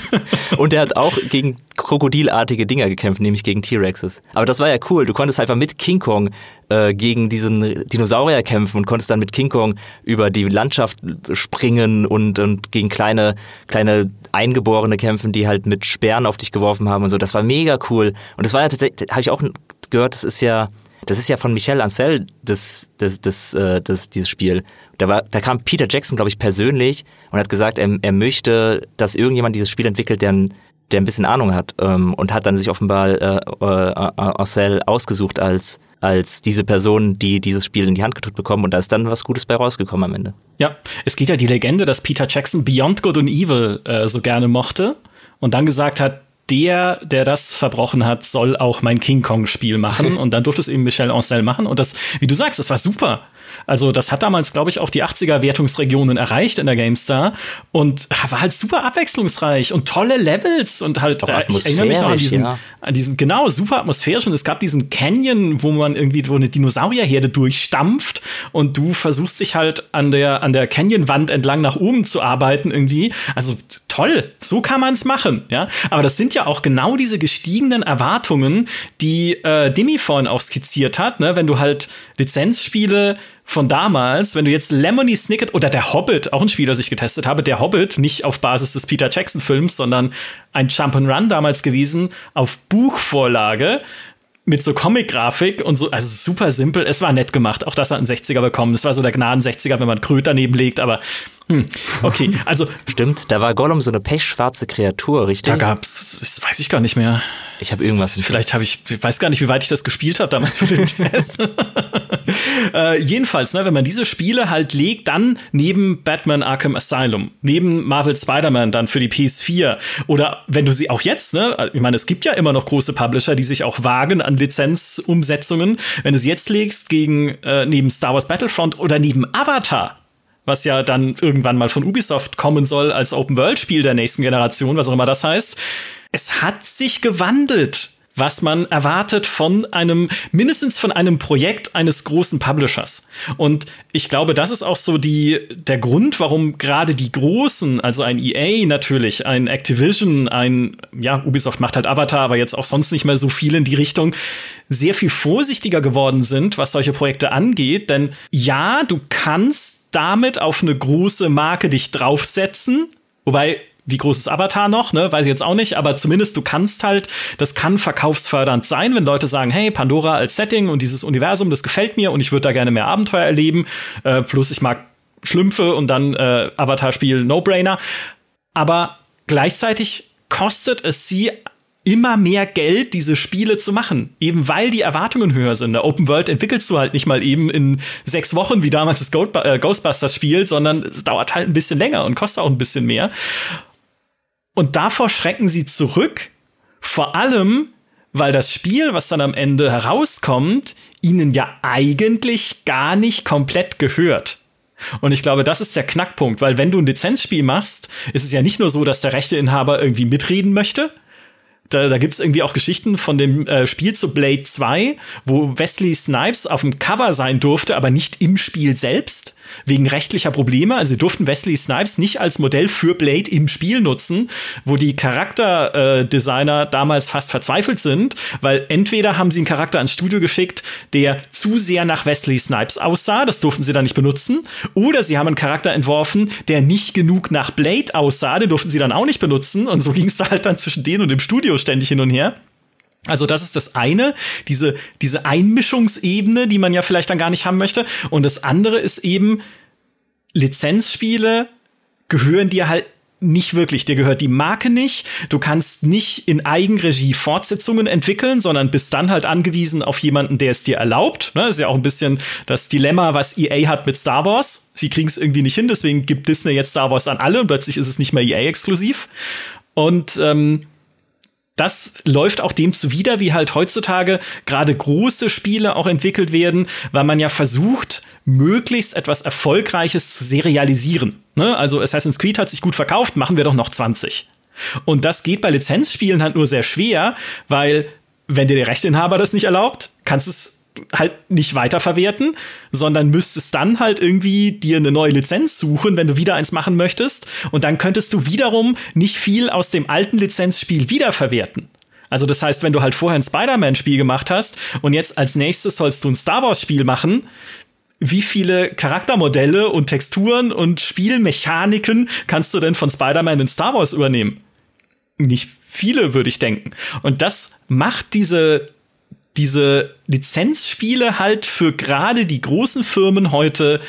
und er hat auch gegen krokodilartige Dinger gekämpft, nämlich gegen T-Rexes. Aber das war ja cool. Du konntest einfach mit King Kong äh, gegen diesen Dinosaurier kämpfen und konntest dann mit King Kong über die Landschaft springen und, und gegen kleine, kleine Eingeborene kämpfen, die halt mit Sperren auf dich geworfen haben und so. Das war mega cool. Und das war ja tatsächlich, habe ich auch gehört, das ist ja, das ist ja von Michel Ancel, das, das, das, äh, das, dieses Spiel. Da, war, da kam Peter Jackson, glaube ich, persönlich und hat gesagt, er, er möchte, dass irgendjemand dieses Spiel entwickelt, der ein der ein bisschen Ahnung hat ähm, und hat dann sich offenbar äh, äh, Ancel ausgesucht als als diese Person, die dieses Spiel in die Hand gedrückt bekommen und da ist dann was Gutes bei rausgekommen am Ende. Ja, es geht ja die Legende, dass Peter Jackson Beyond Good and Evil äh, so gerne mochte und dann gesagt hat, der, der das verbrochen hat, soll auch mein King Kong-Spiel machen. Und dann durfte es eben Michel Ancel machen. Und das, wie du sagst, das war super. Also das hat damals, glaube ich, auch die 80er-Wertungsregionen erreicht in der GameStar und war halt super abwechslungsreich und tolle Levels und halt, äh, ich erinnere mich noch an diesen, ja. an diesen, genau, super atmosphärisch und es gab diesen Canyon, wo man irgendwie, wo eine Dinosaurierherde durchstampft und du versuchst dich halt an der, an der Canyonwand entlang nach oben zu arbeiten irgendwie. Also toll, so kann man es machen, ja. Aber das sind ja auch genau diese gestiegenen Erwartungen, die äh, Demi vorhin auch skizziert hat, ne? wenn du halt Lizenzspiele von damals, wenn du jetzt Lemony Snicket oder der Hobbit, auch ein Spiel, das ich getestet habe, der Hobbit, nicht auf Basis des Peter Jackson Films, sondern ein Jump'n'Run damals gewesen, auf Buchvorlage mit so Comic-Grafik und so, also super simpel. Es war nett gemacht. Auch das hat einen 60er bekommen. Es war so der Gnaden 60er, wenn man Kröt daneben legt, aber hm, okay, also. Stimmt, da war Gollum so eine pechschwarze Kreatur, richtig? Da gab's, das weiß ich gar nicht mehr. Ich habe irgendwas. Vielleicht habe ich, ich weiß gar nicht, wie weit ich das gespielt habe damals für den Test. äh, jedenfalls, ne, wenn man diese Spiele halt legt, dann neben Batman Arkham Asylum, neben Marvel Spider-Man dann für die PS4 oder wenn du sie auch jetzt, ne, ich meine, es gibt ja immer noch große Publisher, die sich auch wagen an Lizenzumsetzungen, wenn du sie jetzt legst gegen äh, neben Star Wars Battlefront oder neben Avatar, was ja dann irgendwann mal von Ubisoft kommen soll als Open-World-Spiel der nächsten Generation, was auch immer das heißt. Es hat sich gewandelt was man erwartet von einem, mindestens von einem Projekt eines großen Publishers. Und ich glaube, das ist auch so die, der Grund, warum gerade die Großen, also ein EA natürlich, ein Activision, ein, ja, Ubisoft macht halt Avatar, aber jetzt auch sonst nicht mehr so viel in die Richtung, sehr viel vorsichtiger geworden sind, was solche Projekte angeht. Denn ja, du kannst damit auf eine große Marke dich draufsetzen, Wobei wie groß ist Avatar noch, ne? Weiß ich jetzt auch nicht, aber zumindest du kannst halt, das kann verkaufsfördernd sein, wenn Leute sagen, hey, Pandora als Setting und dieses Universum, das gefällt mir und ich würde da gerne mehr Abenteuer erleben. Äh, plus ich mag Schlümpfe und dann äh, Avatar-Spiel No-Brainer. Aber gleichzeitig kostet es sie immer mehr Geld, diese Spiele zu machen. Eben weil die Erwartungen höher sind. Der Open World entwickelst du halt nicht mal eben in sechs Wochen wie damals das äh, Ghostbusters-Spiel, sondern es dauert halt ein bisschen länger und kostet auch ein bisschen mehr. Und davor schrecken sie zurück, vor allem, weil das Spiel, was dann am Ende herauskommt, ihnen ja eigentlich gar nicht komplett gehört. Und ich glaube, das ist der Knackpunkt, weil wenn du ein Lizenzspiel machst, ist es ja nicht nur so, dass der Rechteinhaber irgendwie mitreden möchte, da, da gibt es irgendwie auch Geschichten von dem äh, Spiel zu Blade 2, wo Wesley Snipes auf dem Cover sein durfte, aber nicht im Spiel selbst, wegen rechtlicher Probleme. Also sie durften Wesley Snipes nicht als Modell für Blade im Spiel nutzen, wo die Charakterdesigner äh, damals fast verzweifelt sind, weil entweder haben sie einen Charakter ans Studio geschickt, der zu sehr nach Wesley Snipes aussah, das durften sie dann nicht benutzen, oder sie haben einen Charakter entworfen, der nicht genug nach Blade aussah, den durften sie dann auch nicht benutzen und so ging es da halt dann zwischen denen und dem Studio ständig hin und her. Also das ist das eine, diese, diese Einmischungsebene, die man ja vielleicht dann gar nicht haben möchte. Und das andere ist eben, Lizenzspiele gehören dir halt nicht wirklich. Dir gehört die Marke nicht. Du kannst nicht in Eigenregie Fortsetzungen entwickeln, sondern bist dann halt angewiesen auf jemanden, der es dir erlaubt. Ne? Ist ja auch ein bisschen das Dilemma, was EA hat mit Star Wars. Sie kriegen es irgendwie nicht hin, deswegen gibt Disney jetzt Star Wars an alle und plötzlich ist es nicht mehr EA-exklusiv. Und ähm, das läuft auch dem zuwider, wie halt heutzutage gerade große Spiele auch entwickelt werden, weil man ja versucht, möglichst etwas Erfolgreiches zu serialisieren. Ne? Also Assassin's Creed hat sich gut verkauft, machen wir doch noch 20. Und das geht bei Lizenzspielen halt nur sehr schwer, weil wenn dir der Rechteinhaber das nicht erlaubt, kannst du es halt nicht weiterverwerten, sondern müsstest dann halt irgendwie dir eine neue Lizenz suchen, wenn du wieder eins machen möchtest. Und dann könntest du wiederum nicht viel aus dem alten Lizenzspiel wiederverwerten. Also das heißt, wenn du halt vorher ein Spider-Man-Spiel gemacht hast und jetzt als nächstes sollst du ein Star Wars-Spiel machen, wie viele Charaktermodelle und Texturen und Spielmechaniken kannst du denn von Spider-Man in Star Wars übernehmen? Nicht viele, würde ich denken. Und das macht diese diese Lizenzspiele halt für gerade die großen Firmen heute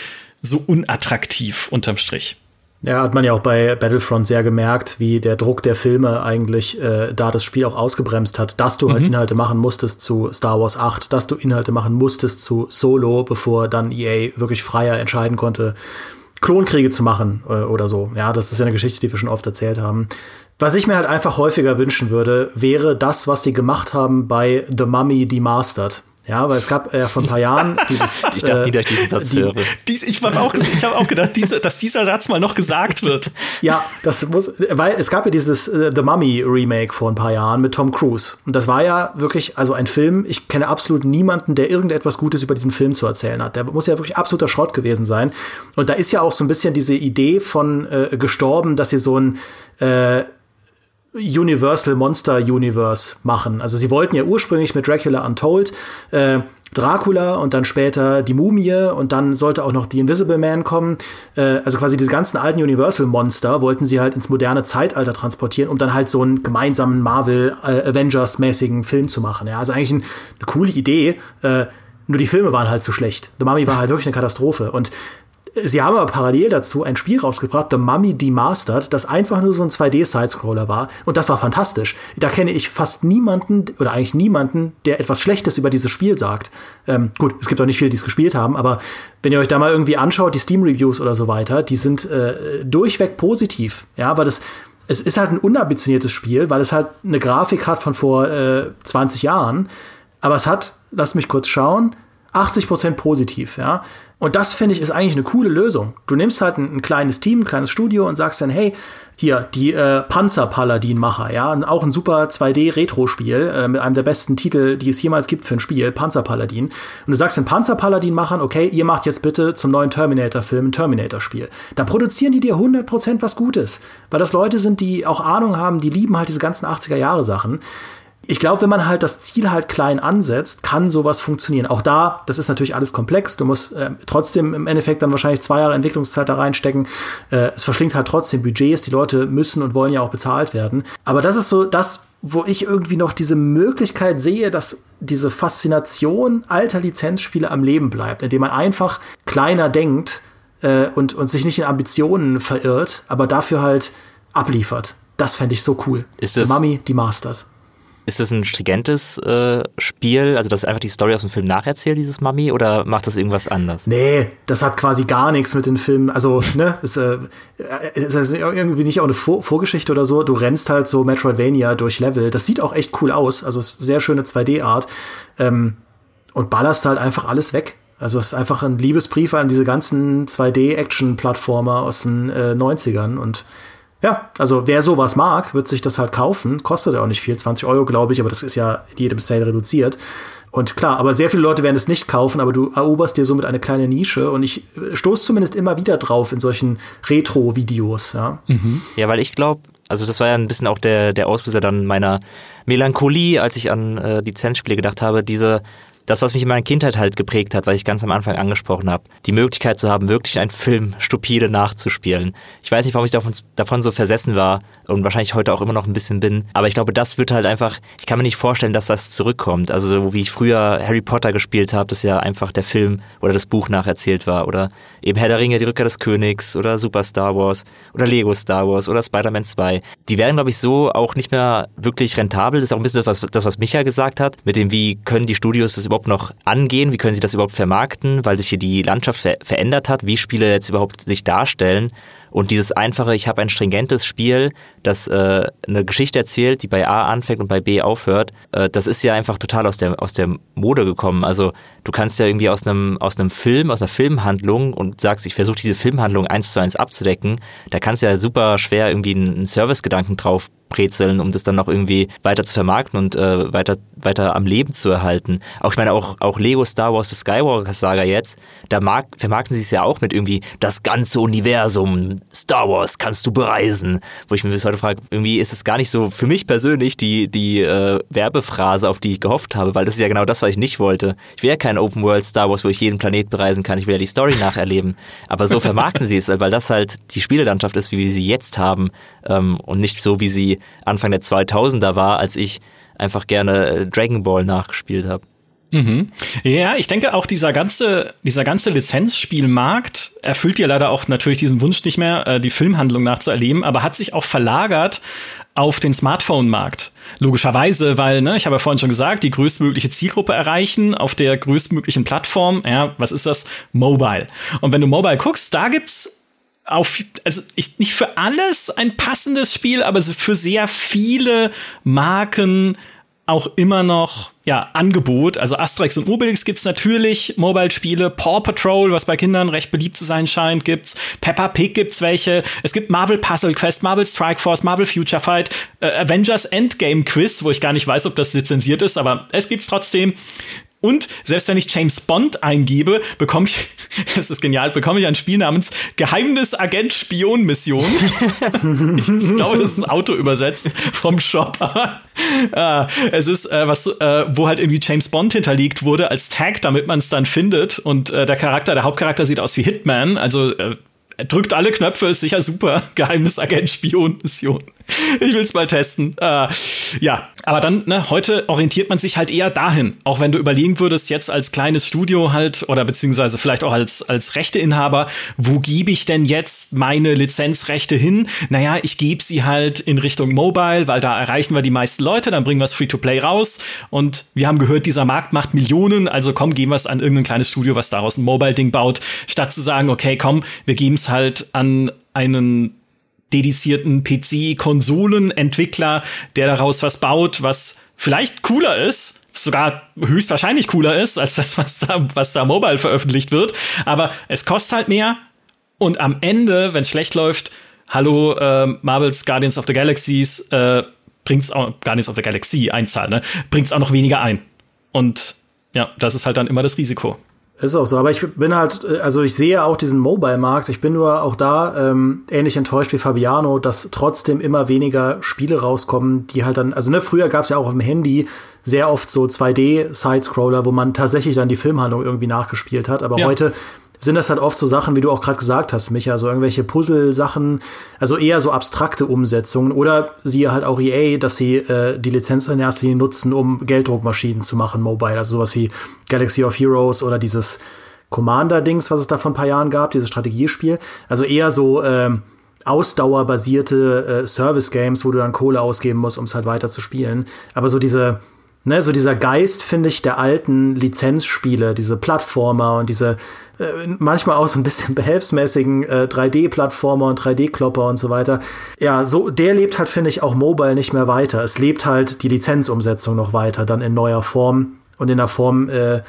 so unattraktiv unterm Strich. Ja, hat man ja auch bei Battlefront sehr gemerkt, wie der Druck der Filme eigentlich äh, da das Spiel auch ausgebremst hat, dass du halt mhm. halt Inhalte machen musstest zu Star Wars 8, dass du Inhalte machen musstest zu Solo, bevor dann EA wirklich freier entscheiden konnte, Klonkriege zu machen äh, oder so. Ja, das ist ja eine Geschichte, die wir schon oft erzählt haben. Was ich mir halt einfach häufiger wünschen würde, wäre das, was sie gemacht haben bei The Mummy Demastered. Ja, weil es gab ja äh, vor ein paar Jahren dieses. ich dachte nie, dass ich diesen Satz die, höre. Dies, ich habe auch, ich hab auch gedacht, diese, dass dieser Satz mal noch gesagt wird. Ja, das muss, weil es gab ja dieses uh, The Mummy Remake vor ein paar Jahren mit Tom Cruise. Und das war ja wirklich, also ein Film, ich kenne absolut niemanden, der irgendetwas Gutes über diesen Film zu erzählen hat. Der muss ja wirklich absoluter Schrott gewesen sein. Und da ist ja auch so ein bisschen diese Idee von äh, gestorben, dass sie so ein äh, Universal Monster Universe machen. Also sie wollten ja ursprünglich mit Dracula Untold äh, Dracula und dann später die Mumie und dann sollte auch noch die Invisible Man kommen. Äh, also quasi diese ganzen alten Universal-Monster wollten sie halt ins moderne Zeitalter transportieren, um dann halt so einen gemeinsamen Marvel-Avengers-mäßigen Film zu machen. Ja, also eigentlich ein, eine coole Idee. Äh, nur die Filme waren halt zu schlecht. The Mummy war halt wirklich eine Katastrophe. Und Sie haben aber parallel dazu ein Spiel rausgebracht, The Mummy Demastered, das einfach nur so ein 2D-Sidescroller war. Und das war fantastisch. Da kenne ich fast niemanden, oder eigentlich niemanden, der etwas Schlechtes über dieses Spiel sagt. Ähm, gut, es gibt auch nicht viele, die es gespielt haben, aber wenn ihr euch da mal irgendwie anschaut, die Steam-Reviews oder so weiter, die sind äh, durchweg positiv. Ja, weil das, es ist halt ein unambitioniertes Spiel, weil es halt eine Grafik hat von vor äh, 20 Jahren. Aber es hat, lasst mich kurz schauen, 80% positiv, ja. Und das finde ich ist eigentlich eine coole Lösung. Du nimmst halt ein, ein, kleines Team, ein kleines Studio und sagst dann, hey, hier, die äh, Panzer-Paladin-Macher, ja, auch ein super 2D-Retro-Spiel äh, mit einem der besten Titel, die es jemals gibt für ein Spiel, Panzer-Paladin. Und du sagst den Panzer-Paladin-Machern, okay, ihr macht jetzt bitte zum neuen Terminator-Film ein Terminator-Spiel. Da produzieren die dir 100% was Gutes. Weil das Leute sind, die auch Ahnung haben, die lieben halt diese ganzen 80er-Jahre-Sachen ich glaube, wenn man halt das Ziel halt klein ansetzt, kann sowas funktionieren. Auch da, das ist natürlich alles komplex. Du musst äh, trotzdem im Endeffekt dann wahrscheinlich zwei Jahre Entwicklungszeit da reinstecken. Äh, es verschlingt halt trotzdem Budgets. Die Leute müssen und wollen ja auch bezahlt werden. Aber das ist so das, wo ich irgendwie noch diese Möglichkeit sehe, dass diese Faszination alter Lizenzspiele am Leben bleibt, indem man einfach kleiner denkt äh, und, und sich nicht in Ambitionen verirrt, aber dafür halt abliefert. Das fände ich so cool. Ist das, The Mummy, die Masters. Ist das ein stringentes äh, Spiel, also das einfach die Story aus dem Film nacherzählt, dieses Mummy, oder macht das irgendwas anders? Nee, das hat quasi gar nichts mit den Filmen, also, ne, ist, äh, ist das irgendwie nicht auch eine Vor Vorgeschichte oder so. Du rennst halt so Metroidvania durch Level. Das sieht auch echt cool aus, also ist sehr schöne 2D-Art. Ähm, und ballerst halt einfach alles weg. Also es ist einfach ein Liebesbrief an diese ganzen 2D-Action-Plattformer aus den äh, 90ern und ja, also wer sowas mag, wird sich das halt kaufen. Kostet ja auch nicht viel, 20 Euro, glaube ich, aber das ist ja in jedem Sale reduziert. Und klar, aber sehr viele Leute werden es nicht kaufen, aber du eroberst dir somit eine kleine Nische und ich stoße zumindest immer wieder drauf in solchen Retro-Videos, ja. Mhm. Ja, weil ich glaube, also das war ja ein bisschen auch der, der Auslöser dann meiner Melancholie, als ich an äh, Lizenzspiele gedacht habe, diese das, was mich in meiner Kindheit halt geprägt hat, weil ich ganz am Anfang angesprochen habe, die Möglichkeit zu haben, wirklich einen Film stupide nachzuspielen. Ich weiß nicht, warum ich davon, davon so versessen war und wahrscheinlich heute auch immer noch ein bisschen bin, aber ich glaube, das wird halt einfach, ich kann mir nicht vorstellen, dass das zurückkommt. Also so wie ich früher Harry Potter gespielt habe, das ja einfach der Film oder das Buch nacherzählt war oder eben Herr der Ringe, die Rückkehr des Königs oder Super Star Wars oder Lego Star Wars oder Spider-Man 2. Die werden, glaube ich, so auch nicht mehr wirklich rentabel. Das ist auch ein bisschen das, was, das, was Micha gesagt hat, mit dem, wie können die Studios das überhaupt überhaupt noch angehen? Wie können sie das überhaupt vermarkten? Weil sich hier die Landschaft ver verändert hat, wie Spiele jetzt überhaupt sich darstellen. Und dieses einfache, ich habe ein stringentes Spiel, das äh, eine Geschichte erzählt, die bei A anfängt und bei B aufhört, äh, das ist ja einfach total aus der, aus der Mode gekommen. Also du kannst ja irgendwie aus einem, aus einem Film, aus einer Filmhandlung und sagst, ich versuche diese Filmhandlung eins zu eins abzudecken, da kannst du ja super schwer irgendwie einen Servicegedanken drauf brezeln, um das dann noch irgendwie weiter zu vermarkten und äh, weiter, weiter am Leben zu erhalten. Auch ich meine, auch, auch Lego Star Wars, The Skywalker Saga jetzt, da mag, vermarkten sie es ja auch mit irgendwie das ganze Universum Star Wars kannst du bereisen. Wo ich mir bis heute frage, irgendwie ist es gar nicht so für mich persönlich die, die äh, Werbephrase, auf die ich gehofft habe, weil das ist ja genau das, was ich nicht wollte. Ich will ja kein Open World Star Wars, wo ich jeden Planet bereisen kann. Ich will ja die Story nacherleben. Aber so vermarkten sie es, weil das halt die Spielelandschaft ist, wie wir sie jetzt haben ähm, und nicht so, wie sie Anfang der 2000er war, als ich einfach gerne äh, Dragon Ball nachgespielt habe. Mhm. Ja, ich denke auch dieser ganze, dieser ganze Lizenzspielmarkt erfüllt ja leider auch natürlich diesen Wunsch nicht mehr, äh, die Filmhandlung nachzuerleben, aber hat sich auch verlagert auf den Smartphone-Markt. Logischerweise, weil, ne, ich habe ja vorhin schon gesagt, die größtmögliche Zielgruppe erreichen auf der größtmöglichen Plattform. Ja, was ist das? Mobile. Und wenn du Mobile guckst, da gibt's auf, also ich, nicht für alles ein passendes Spiel, aber für sehr viele Marken auch immer noch ja, Angebot. Also Asterix und Obelix gibt's natürlich, Mobile-Spiele, Paw Patrol, was bei Kindern recht beliebt zu sein scheint, gibt's, Peppa Pig gibt's welche, es gibt Marvel Puzzle Quest, Marvel Strike Force, Marvel Future Fight, äh, Avengers Endgame Quiz, wo ich gar nicht weiß, ob das lizenziert ist, aber es gibt's trotzdem. Und selbst wenn ich James Bond eingebe, bekomme ich, es ist genial, bekomme ich ein Spiel namens Geheimnis Agent Spion Mission. ich, ich, glaube, das ist Auto übersetzt vom Shopper. äh, es ist äh, was, äh, wo halt irgendwie James Bond hinterlegt wurde als Tag, damit man es dann findet. Und äh, der Charakter, der Hauptcharakter sieht aus wie Hitman, also äh, er drückt alle Knöpfe, ist sicher super. Geheimnis Agent Spion Mission. Ich will es mal testen. Äh, ja, aber dann, ne, heute orientiert man sich halt eher dahin. Auch wenn du überlegen würdest, jetzt als kleines Studio halt, oder beziehungsweise vielleicht auch als, als Rechteinhaber, wo gebe ich denn jetzt meine Lizenzrechte hin? Naja, ich gebe sie halt in Richtung Mobile, weil da erreichen wir die meisten Leute, dann bringen wir es Free-to-Play raus. Und wir haben gehört, dieser Markt macht Millionen, also komm, geben wir es an irgendein kleines Studio, was daraus ein Mobile-Ding baut, statt zu sagen, okay, komm, wir geben es halt an einen dedizierten PC-Konsolenentwickler, der daraus was baut, was vielleicht cooler ist, sogar höchstwahrscheinlich cooler ist als das, was da, was da mobile veröffentlicht wird. Aber es kostet halt mehr. Und am Ende, wenn es schlecht läuft, hallo, äh, Marvel's Guardians of the Galaxies, äh, bringt's auch, Guardians of the Galaxy, Einzahl, ne? Bringt's auch noch weniger ein. Und ja, das ist halt dann immer das Risiko. Ist auch so, aber ich bin halt, äh, also ich sehe auch diesen Mobile-Markt. Ich bin nur auch da ähm, ähnlich enttäuscht wie Fabiano, dass trotzdem immer weniger Spiele rauskommen, die halt dann, also ne, früher gab es ja auch auf dem Handy sehr oft so 2D-Sidescroller, wo man tatsächlich dann die Filmhandlung irgendwie nachgespielt hat. Aber ja. heute sind das halt oft so Sachen, wie du auch gerade gesagt hast, Micha, so irgendwelche Puzzle-Sachen, also eher so abstrakte Umsetzungen oder siehe halt auch EA, dass sie äh, die Lizenz in erster Linie nutzen, um Gelddruckmaschinen zu machen, mobile, also sowas wie Galaxy of Heroes oder dieses Commander-Dings, was es da vor ein paar Jahren gab, dieses Strategiespiel. Also eher so ähm, ausdauerbasierte äh, Service-Games, wo du dann Kohle ausgeben musst, um es halt weiter zu spielen. Aber so diese Ne, so dieser Geist, finde ich, der alten Lizenzspiele, diese Plattformer und diese äh, manchmal auch so ein bisschen behelfsmäßigen äh, 3D-Plattformer und 3D-Klopper und so weiter. Ja, so der lebt halt, finde ich, auch mobile nicht mehr weiter. Es lebt halt die Lizenzumsetzung noch weiter, dann in neuer Form und in der Form, äh,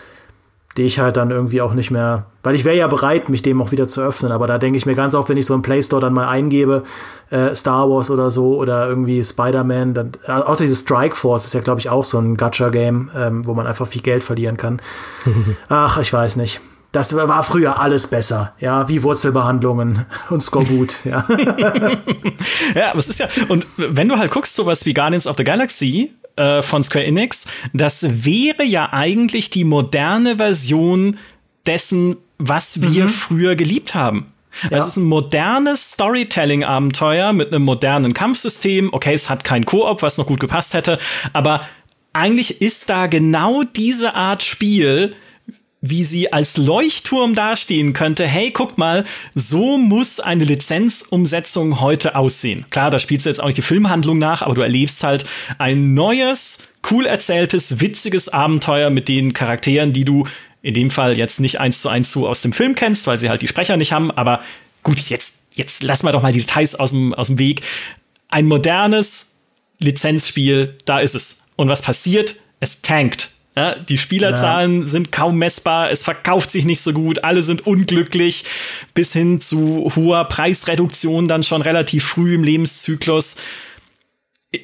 die ich halt dann irgendwie auch nicht mehr, weil ich wäre ja bereit, mich dem auch wieder zu öffnen, aber da denke ich mir ganz oft, wenn ich so im Play Store dann mal eingebe, äh, Star Wars oder so oder irgendwie Spider-Man, dann, äh, außer dieses Strike Force ist ja, glaube ich, auch so ein Gacha-Game, ähm, wo man einfach viel Geld verlieren kann. Ach, ich weiß nicht. Das war früher alles besser, ja, wie Wurzelbehandlungen und Skorbut, ja. ja, aber es ist ja, und wenn du halt guckst, sowas wie Guardians of the Galaxy, äh, von Square Enix, das wäre ja eigentlich die moderne Version dessen, was wir mhm. früher geliebt haben. Ja. Es ist ein modernes Storytelling-Abenteuer mit einem modernen Kampfsystem. Okay, es hat kein Koop, was noch gut gepasst hätte, aber eigentlich ist da genau diese Art Spiel, wie sie als Leuchtturm dastehen könnte. Hey, guck mal, so muss eine Lizenzumsetzung heute aussehen. Klar, da spielst du jetzt auch nicht die Filmhandlung nach, aber du erlebst halt ein neues, cool erzähltes, witziges Abenteuer mit den Charakteren, die du in dem Fall jetzt nicht eins zu eins so aus dem Film kennst, weil sie halt die Sprecher nicht haben. Aber gut, jetzt, jetzt lass mal doch mal die Details aus dem, aus dem Weg. Ein modernes Lizenzspiel, da ist es. Und was passiert? Es tankt ja, die Spielerzahlen ja. sind kaum messbar, es verkauft sich nicht so gut, alle sind unglücklich, bis hin zu hoher Preisreduktion dann schon relativ früh im Lebenszyklus.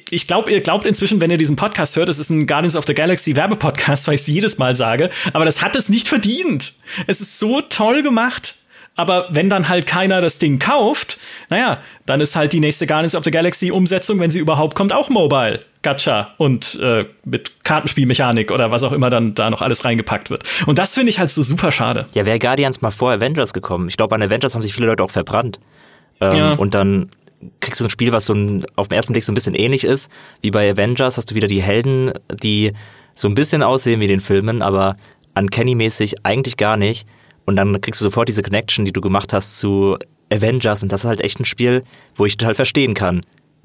Ich glaube, ihr glaubt inzwischen, wenn ihr diesen Podcast hört, es ist ein Guardians of the Galaxy Werbepodcast, weil ich es jedes Mal sage, aber das hat es nicht verdient. Es ist so toll gemacht. Aber wenn dann halt keiner das Ding kauft, naja, dann ist halt die nächste Guardians of the Galaxy Umsetzung, wenn sie überhaupt kommt, auch mobile. Gacha und äh, mit Kartenspielmechanik oder was auch immer dann da noch alles reingepackt wird. Und das finde ich halt so super schade. Ja, wäre Guardians mal vor Avengers gekommen. Ich glaube, an Avengers haben sich viele Leute auch verbrannt. Ähm, ja. Und dann kriegst du ein Spiel, was so ein, auf den ersten Blick so ein bisschen ähnlich ist. Wie bei Avengers hast du wieder die Helden, die so ein bisschen aussehen wie den Filmen, aber uncanny-mäßig eigentlich gar nicht. Und dann kriegst du sofort diese Connection, die du gemacht hast zu Avengers. Und das ist halt echt ein Spiel, wo ich total verstehen kann,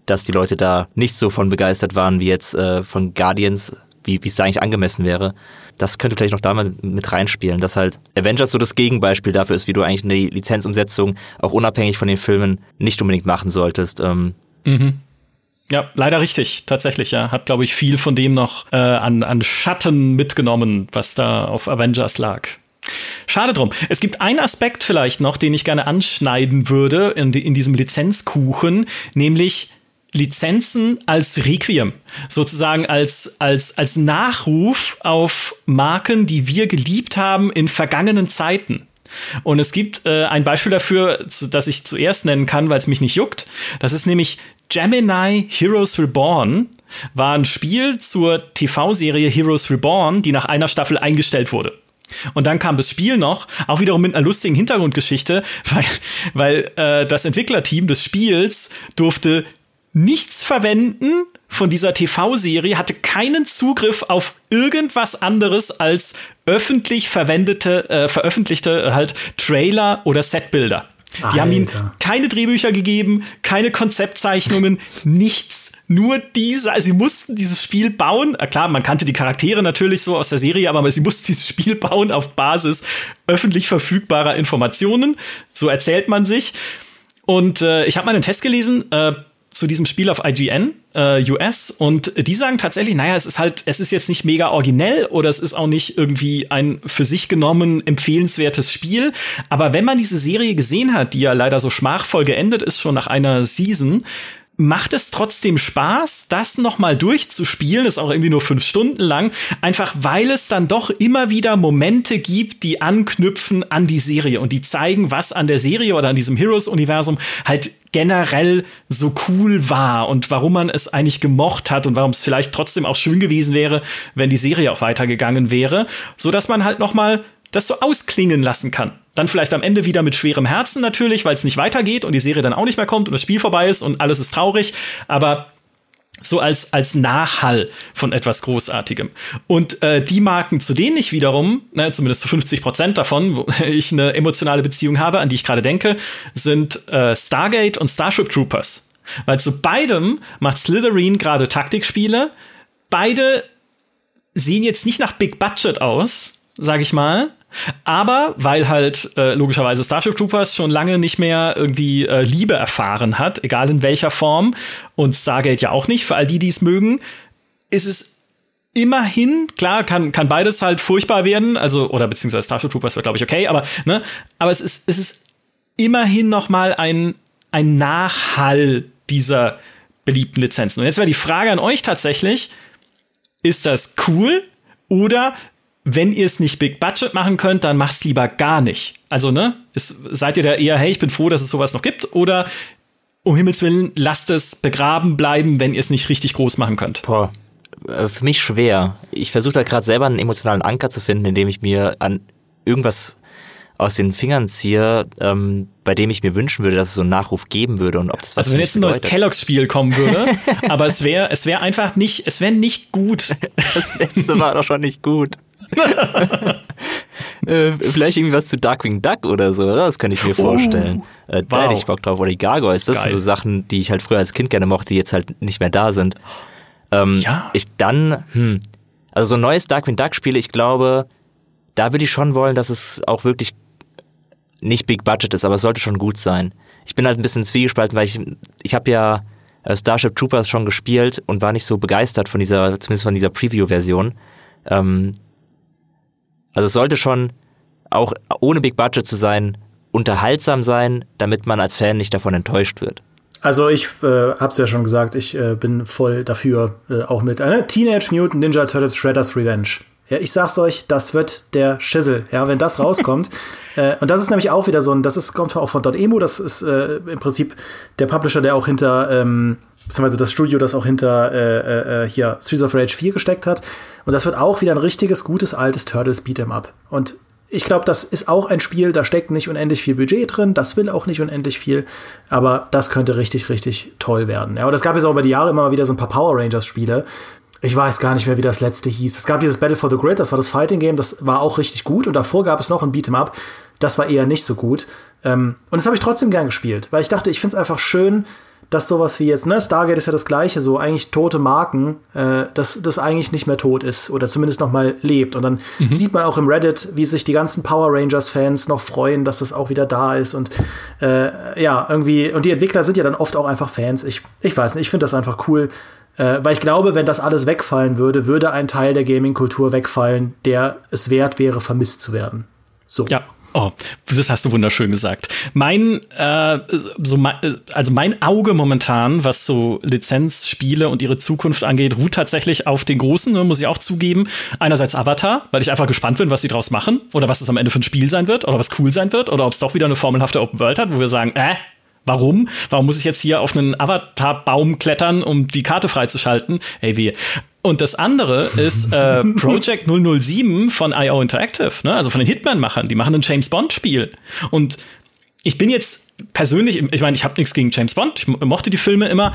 dass die Leute da nicht so von begeistert waren wie jetzt äh, von Guardians, wie es da eigentlich angemessen wäre. Das könnte vielleicht noch da mal mit reinspielen, dass halt Avengers so das Gegenbeispiel dafür ist, wie du eigentlich eine Lizenzumsetzung auch unabhängig von den Filmen nicht unbedingt machen solltest. Ähm, mhm. Ja, leider richtig, tatsächlich, ja. Hat, glaube ich, viel von dem noch äh, an, an Schatten mitgenommen, was da auf Avengers lag. Schade drum. Es gibt einen Aspekt vielleicht noch, den ich gerne anschneiden würde in, in diesem Lizenzkuchen, nämlich Lizenzen als Requiem, sozusagen als, als, als Nachruf auf Marken, die wir geliebt haben in vergangenen Zeiten. Und es gibt äh, ein Beispiel dafür, zu, das ich zuerst nennen kann, weil es mich nicht juckt. Das ist nämlich Gemini Heroes Reborn. War ein Spiel zur TV-Serie Heroes Reborn, die nach einer Staffel eingestellt wurde. Und dann kam das Spiel noch, auch wiederum mit einer lustigen Hintergrundgeschichte, weil, weil äh, das Entwicklerteam des Spiels durfte nichts verwenden von dieser TV-Serie, hatte keinen Zugriff auf irgendwas anderes als öffentlich verwendete, äh, veröffentlichte halt Trailer oder Setbilder. Die Alter. haben ihm keine Drehbücher gegeben, keine Konzeptzeichnungen, nichts. Nur diese, also sie mussten dieses Spiel bauen. Klar, man kannte die Charaktere natürlich so aus der Serie, aber sie mussten dieses Spiel bauen auf Basis öffentlich verfügbarer Informationen. So erzählt man sich. Und äh, ich habe mal einen Test gelesen äh, zu diesem Spiel auf IGN äh, US und die sagen tatsächlich, naja, es ist halt, es ist jetzt nicht mega originell oder es ist auch nicht irgendwie ein für sich genommen empfehlenswertes Spiel. Aber wenn man diese Serie gesehen hat, die ja leider so schmachvoll geendet ist schon nach einer Season, macht es trotzdem Spaß, das nochmal durchzuspielen, ist auch irgendwie nur fünf Stunden lang, einfach weil es dann doch immer wieder Momente gibt, die anknüpfen an die Serie und die zeigen, was an der Serie oder an diesem Heroes-Universum halt generell so cool war und warum man es eigentlich gemocht hat und warum es vielleicht trotzdem auch schön gewesen wäre, wenn die Serie auch weitergegangen wäre, so dass man halt nochmal das so ausklingen lassen kann. Dann vielleicht am Ende wieder mit schwerem Herzen natürlich, weil es nicht weitergeht und die Serie dann auch nicht mehr kommt und das Spiel vorbei ist und alles ist traurig. Aber so als, als Nachhall von etwas Großartigem. Und äh, die Marken, zu denen ich wiederum, ne, zumindest zu 50 Prozent davon, wo ich eine emotionale Beziehung habe, an die ich gerade denke, sind äh, Stargate und Starship Troopers. Weil zu beidem macht Slytherin gerade Taktikspiele. Beide sehen jetzt nicht nach Big Budget aus, sag ich mal. Aber weil halt äh, logischerweise Starship Troopers schon lange nicht mehr irgendwie äh, Liebe erfahren hat, egal in welcher Form, und Stargate ja auch nicht, für all die, die es mögen, ist es immerhin, klar, kann, kann beides halt furchtbar werden, also, oder beziehungsweise Starship Troopers wird, glaube ich, okay, aber, ne, aber es ist, es ist immerhin noch mal ein, ein Nachhall dieser beliebten Lizenzen. Und jetzt wäre die Frage an euch tatsächlich, ist das cool oder wenn ihr es nicht Big Budget machen könnt, dann macht's lieber gar nicht. Also, ne? Ist, seid ihr da eher, hey, ich bin froh, dass es sowas noch gibt? Oder um Himmels Willen, lasst es begraben bleiben, wenn ihr es nicht richtig groß machen könnt? Boah, äh, für mich schwer. Ich versuche da gerade selber einen emotionalen Anker zu finden, indem ich mir an irgendwas aus den Fingern ziehe, ähm, bei dem ich mir wünschen würde, dass es so einen Nachruf geben würde und ob das was Also wenn jetzt ein neues Kelloggs-Spiel kommen würde, aber es wäre es wäre einfach nicht, es wäre nicht gut. Das letzte war doch schon nicht gut. äh, vielleicht irgendwie was zu Darkwing Duck oder so, das könnte ich mir vorstellen. Oh, äh, da wow. hätte ich Bock drauf. Oder die Gargoyles, das Geil. sind so Sachen, die ich halt früher als Kind gerne mochte, die jetzt halt nicht mehr da sind. Ähm, ja. Ich dann, hm, also so ein neues Darkwing Duck Spiel, ich glaube, da würde ich schon wollen, dass es auch wirklich nicht Big Budget ist, aber es sollte schon gut sein. Ich bin halt ein bisschen zwiegespalten, weil ich, ich habe ja äh, Starship Troopers schon gespielt und war nicht so begeistert von dieser, zumindest von dieser Preview-Version. Ähm, also es sollte schon auch ohne Big Budget zu sein, unterhaltsam sein, damit man als Fan nicht davon enttäuscht wird. Also ich äh, hab's ja schon gesagt, ich äh, bin voll dafür, äh, auch mit einer Teenage Mutant Ninja Turtles Shredder's Revenge. Ja, ich sag's euch, das wird der Schissel, ja, wenn das rauskommt. äh, und das ist nämlich auch wieder so ein, das ist, kommt auch von .emo, das ist äh, im Prinzip der Publisher, der auch hinter, ähm, beziehungsweise das Studio, das auch hinter äh, äh, hier Streets of Rage 4 gesteckt hat. Und das wird auch wieder ein richtiges, gutes, altes Turtles Beat'em Up. Und ich glaube, das ist auch ein Spiel, da steckt nicht unendlich viel Budget drin, das will auch nicht unendlich viel, aber das könnte richtig, richtig toll werden. Ja, und es gab jetzt auch über die Jahre immer mal wieder so ein paar Power Rangers Spiele. Ich weiß gar nicht mehr, wie das letzte hieß. Es gab dieses Battle for the Grid, das war das Fighting Game, das war auch richtig gut. Und davor gab es noch ein Beat'em Up, das war eher nicht so gut. Ähm, und das habe ich trotzdem gern gespielt, weil ich dachte, ich finde es einfach schön, dass sowas wie jetzt, ne, Stargate ist ja das gleiche, so eigentlich tote Marken, äh, dass das eigentlich nicht mehr tot ist oder zumindest noch mal lebt. Und dann mhm. sieht man auch im Reddit, wie sich die ganzen Power Rangers-Fans noch freuen, dass das auch wieder da ist. Und äh, ja, irgendwie, und die Entwickler sind ja dann oft auch einfach Fans. Ich, ich weiß nicht, ich finde das einfach cool. Äh, weil ich glaube, wenn das alles wegfallen würde, würde ein Teil der Gaming-Kultur wegfallen, der es wert wäre, vermisst zu werden. So. Ja, Oh, das hast du wunderschön gesagt. Mein, äh, so also mein Auge momentan, was so Lizenzspiele und ihre Zukunft angeht, ruht tatsächlich auf den großen, ne, muss ich auch zugeben. Einerseits Avatar, weil ich einfach gespannt bin, was sie draus machen oder was es am Ende für ein Spiel sein wird oder was cool sein wird oder ob es doch wieder eine formelhafte Open World hat, wo wir sagen, äh, Warum? Warum muss ich jetzt hier auf einen Avatar-Baum klettern, um die Karte freizuschalten? Ey, wie. Und das andere ist äh, Project 007 von IO Interactive, ne? also von den Hitman-Machern. Die machen ein James Bond-Spiel. Und ich bin jetzt persönlich, ich meine, ich habe nichts gegen James Bond, ich mochte die Filme immer,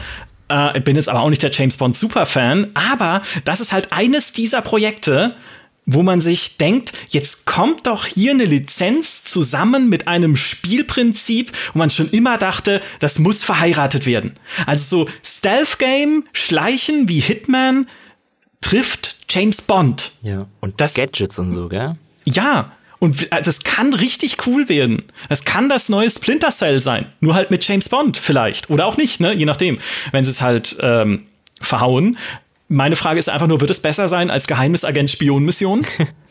Äh, bin jetzt aber auch nicht der James Bond Superfan, aber das ist halt eines dieser Projekte, wo man sich denkt, jetzt kommt doch hier eine Lizenz zusammen mit einem Spielprinzip, wo man schon immer dachte, das muss verheiratet werden. Also so Stealth Game, Schleichen wie Hitman trifft James Bond. Ja. Und das Gadgets und so, gell? Ja. Und äh, das kann richtig cool werden. Das kann das neue Splinter Cell sein. Nur halt mit James Bond vielleicht. Oder auch nicht, ne? Je nachdem. Wenn sie es halt ähm, verhauen. Meine Frage ist einfach nur, wird es besser sein als Geheimnisagent-Spion-Mission?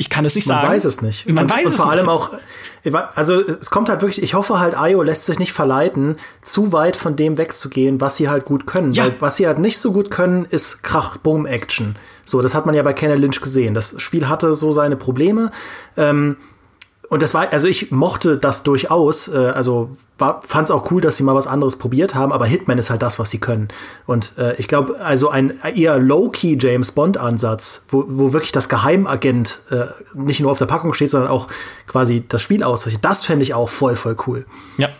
Ich kann es nicht sagen. Man weiß es nicht. Man und, weiß und es vor allem nicht. auch, also es kommt halt wirklich, ich hoffe halt, IO lässt sich nicht verleiten, zu weit von dem wegzugehen, was sie halt gut können. Ja. Weil was sie halt nicht so gut können, ist Krach-Boom-Action. So, das hat man ja bei Kenner Lynch gesehen. Das Spiel hatte so seine Probleme. Ähm, und das war, also ich mochte das durchaus, äh, also fand es auch cool, dass sie mal was anderes probiert haben, aber Hitman ist halt das, was sie können. Und äh, ich glaube, also ein eher low-key James Bond-Ansatz, wo, wo wirklich das Geheimagent äh, nicht nur auf der Packung steht, sondern auch quasi das Spiel auszeichnet, das fände ich auch voll, voll cool. Ja.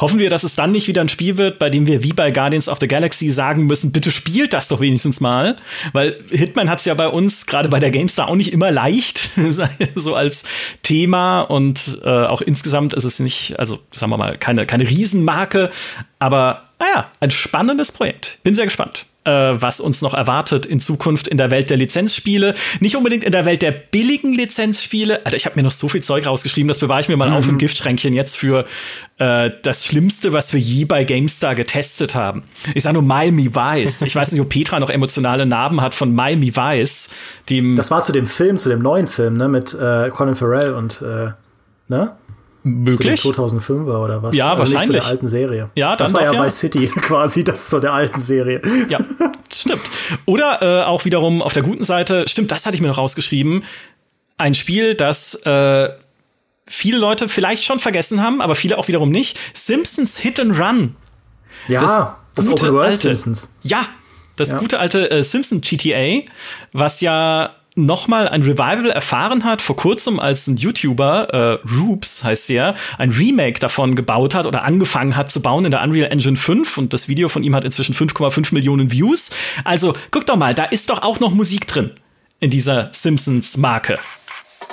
Hoffen wir, dass es dann nicht wieder ein Spiel wird, bei dem wir wie bei Guardians of the Galaxy sagen müssen, bitte spielt das doch wenigstens mal. Weil Hitman hat es ja bei uns, gerade bei der GameStar, auch nicht immer leicht, so als Thema. Und äh, auch insgesamt ist es nicht, also sagen wir mal, keine, keine Riesenmarke, aber naja, ein spannendes Projekt. Bin sehr gespannt äh, was uns noch erwartet in Zukunft in der Welt der Lizenzspiele. Nicht unbedingt in der Welt der billigen Lizenzspiele. Alter, ich habe mir noch so viel Zeug rausgeschrieben, das bewahre ich mir mal auf im Giftschränkchen jetzt für äh, das Schlimmste, was wir je bei GameStar getestet haben. Ich sage nur Miami Vice. Ich weiß nicht, ob Petra noch emotionale Narben hat von Miami Vice. Dem Das war zu dem Film, zu dem neuen Film, ne, mit äh, Colin Farrell und, äh, ne? Möglich. Zu dem 2005er oder was? Ja, also Nicht zu wahrscheinlich. der alten Serie. Ja, das war doch, ja ja. bei City quasi, das zu der alten Serie. Ja, stimmt. Oder äh, auch wiederum auf der guten Seite, stimmt, das hatte ich mir noch rausgeschrieben. Ein Spiel, das äh, viele Leute vielleicht schon vergessen haben, aber viele auch wiederum nicht. Simpsons Hit and Run. Ja, das, gute Open World alte- Simpsons. Ja, das Ja. gute alte äh, Simpson GTA, was ja noch mal ein Revival erfahren hat vor kurzem, als ein YouTuber, äh, Roops heißt der, ein Remake davon gebaut hat oder angefangen hat zu bauen in der Unreal Engine 5 und das Video von ihm hat inzwischen 5,5 Millionen Views. Also guck doch mal, da ist doch auch noch Musik drin in dieser Simpsons-Marke.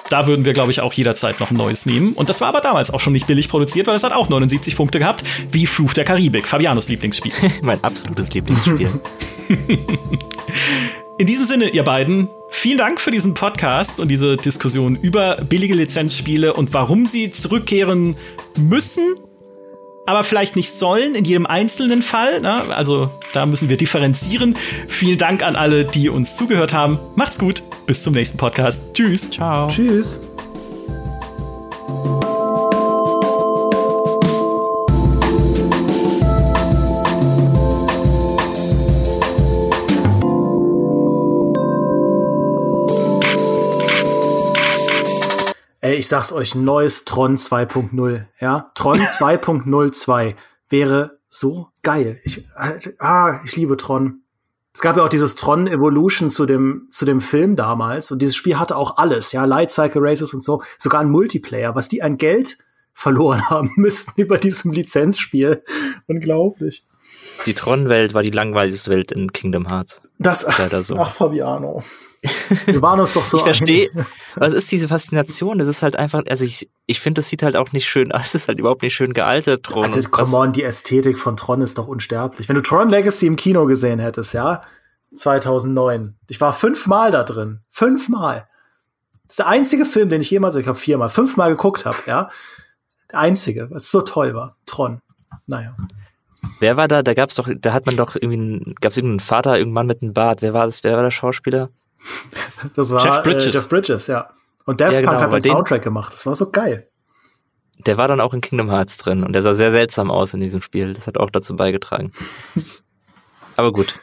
Da würden wir, glaube ich, auch jederzeit noch ein neues nehmen. Und das war aber damals auch schon nicht billig produziert, weil es hat auch 79 Punkte gehabt, wie Fluch der Karibik, Fabianos Lieblingsspiel. mein absolutes Lieblingsspiel. In diesem Sinne, ihr beiden, vielen Dank für diesen Podcast und diese Diskussion über billige Lizenzspiele und warum sie zurückkehren müssen, aber vielleicht nicht sollen in jedem einzelnen Fall. Ne? Also da müssen wir differenzieren. Vielen Dank an alle, die uns zugehört haben. Macht's gut. Bis zum nächsten Podcast. Tschüss. Ciao. Tschüss. Ey, ich sag's euch, ein neues Tron 2.0, ja? Tron 2.02 wäre so geil. Ich, ah, ich liebe Tron. Es gab ja auch dieses Tron Evolution zu dem, zu dem Film damals und dieses Spiel hatte auch alles, ja, Light Cycle Races und so, sogar ein Multiplayer, was die an Geld verloren haben müssen über diesem Lizenzspiel. Unglaublich. Die Tron-Welt war die langweiligste Welt in Kingdom Hearts. Das, Leider so. ach, Fabiano. Wir waren uns doch so Ich verstehe, was ist diese Faszination? Das ist halt einfach, also ich, ich finde, das sieht halt auch nicht schön aus. Es ist halt überhaupt nicht schön gealtert, Tron. Also, come was- on, die Ästhetik von Tron ist doch unsterblich. Wenn du Tron Legacy im Kino gesehen hättest, ja, 2009. Ich war fünfmal da drin. Fünfmal. Das ist der einzige Film, den ich jemals, ich habe viermal, fünfmal geguckt habe, ja. Der einzige, was so toll war. Tron. Naja. Wer war da? Da gab's doch, da hat man doch irgendwie, einen- gab's irgendeinen Vater, irgendwann mit einem Bart. Wer war das? Wer war der Schauspieler? Das war Jeff Bridges. Äh, Jeff Bridges, ja. Und Daft Ja, genau, Punk hat bei den den- Soundtrack gemacht. Das war so geil. Der war dann auch in Kingdom Hearts drin und der sah sehr seltsam aus in diesem Spiel. Das hat auch dazu beigetragen. Aber gut.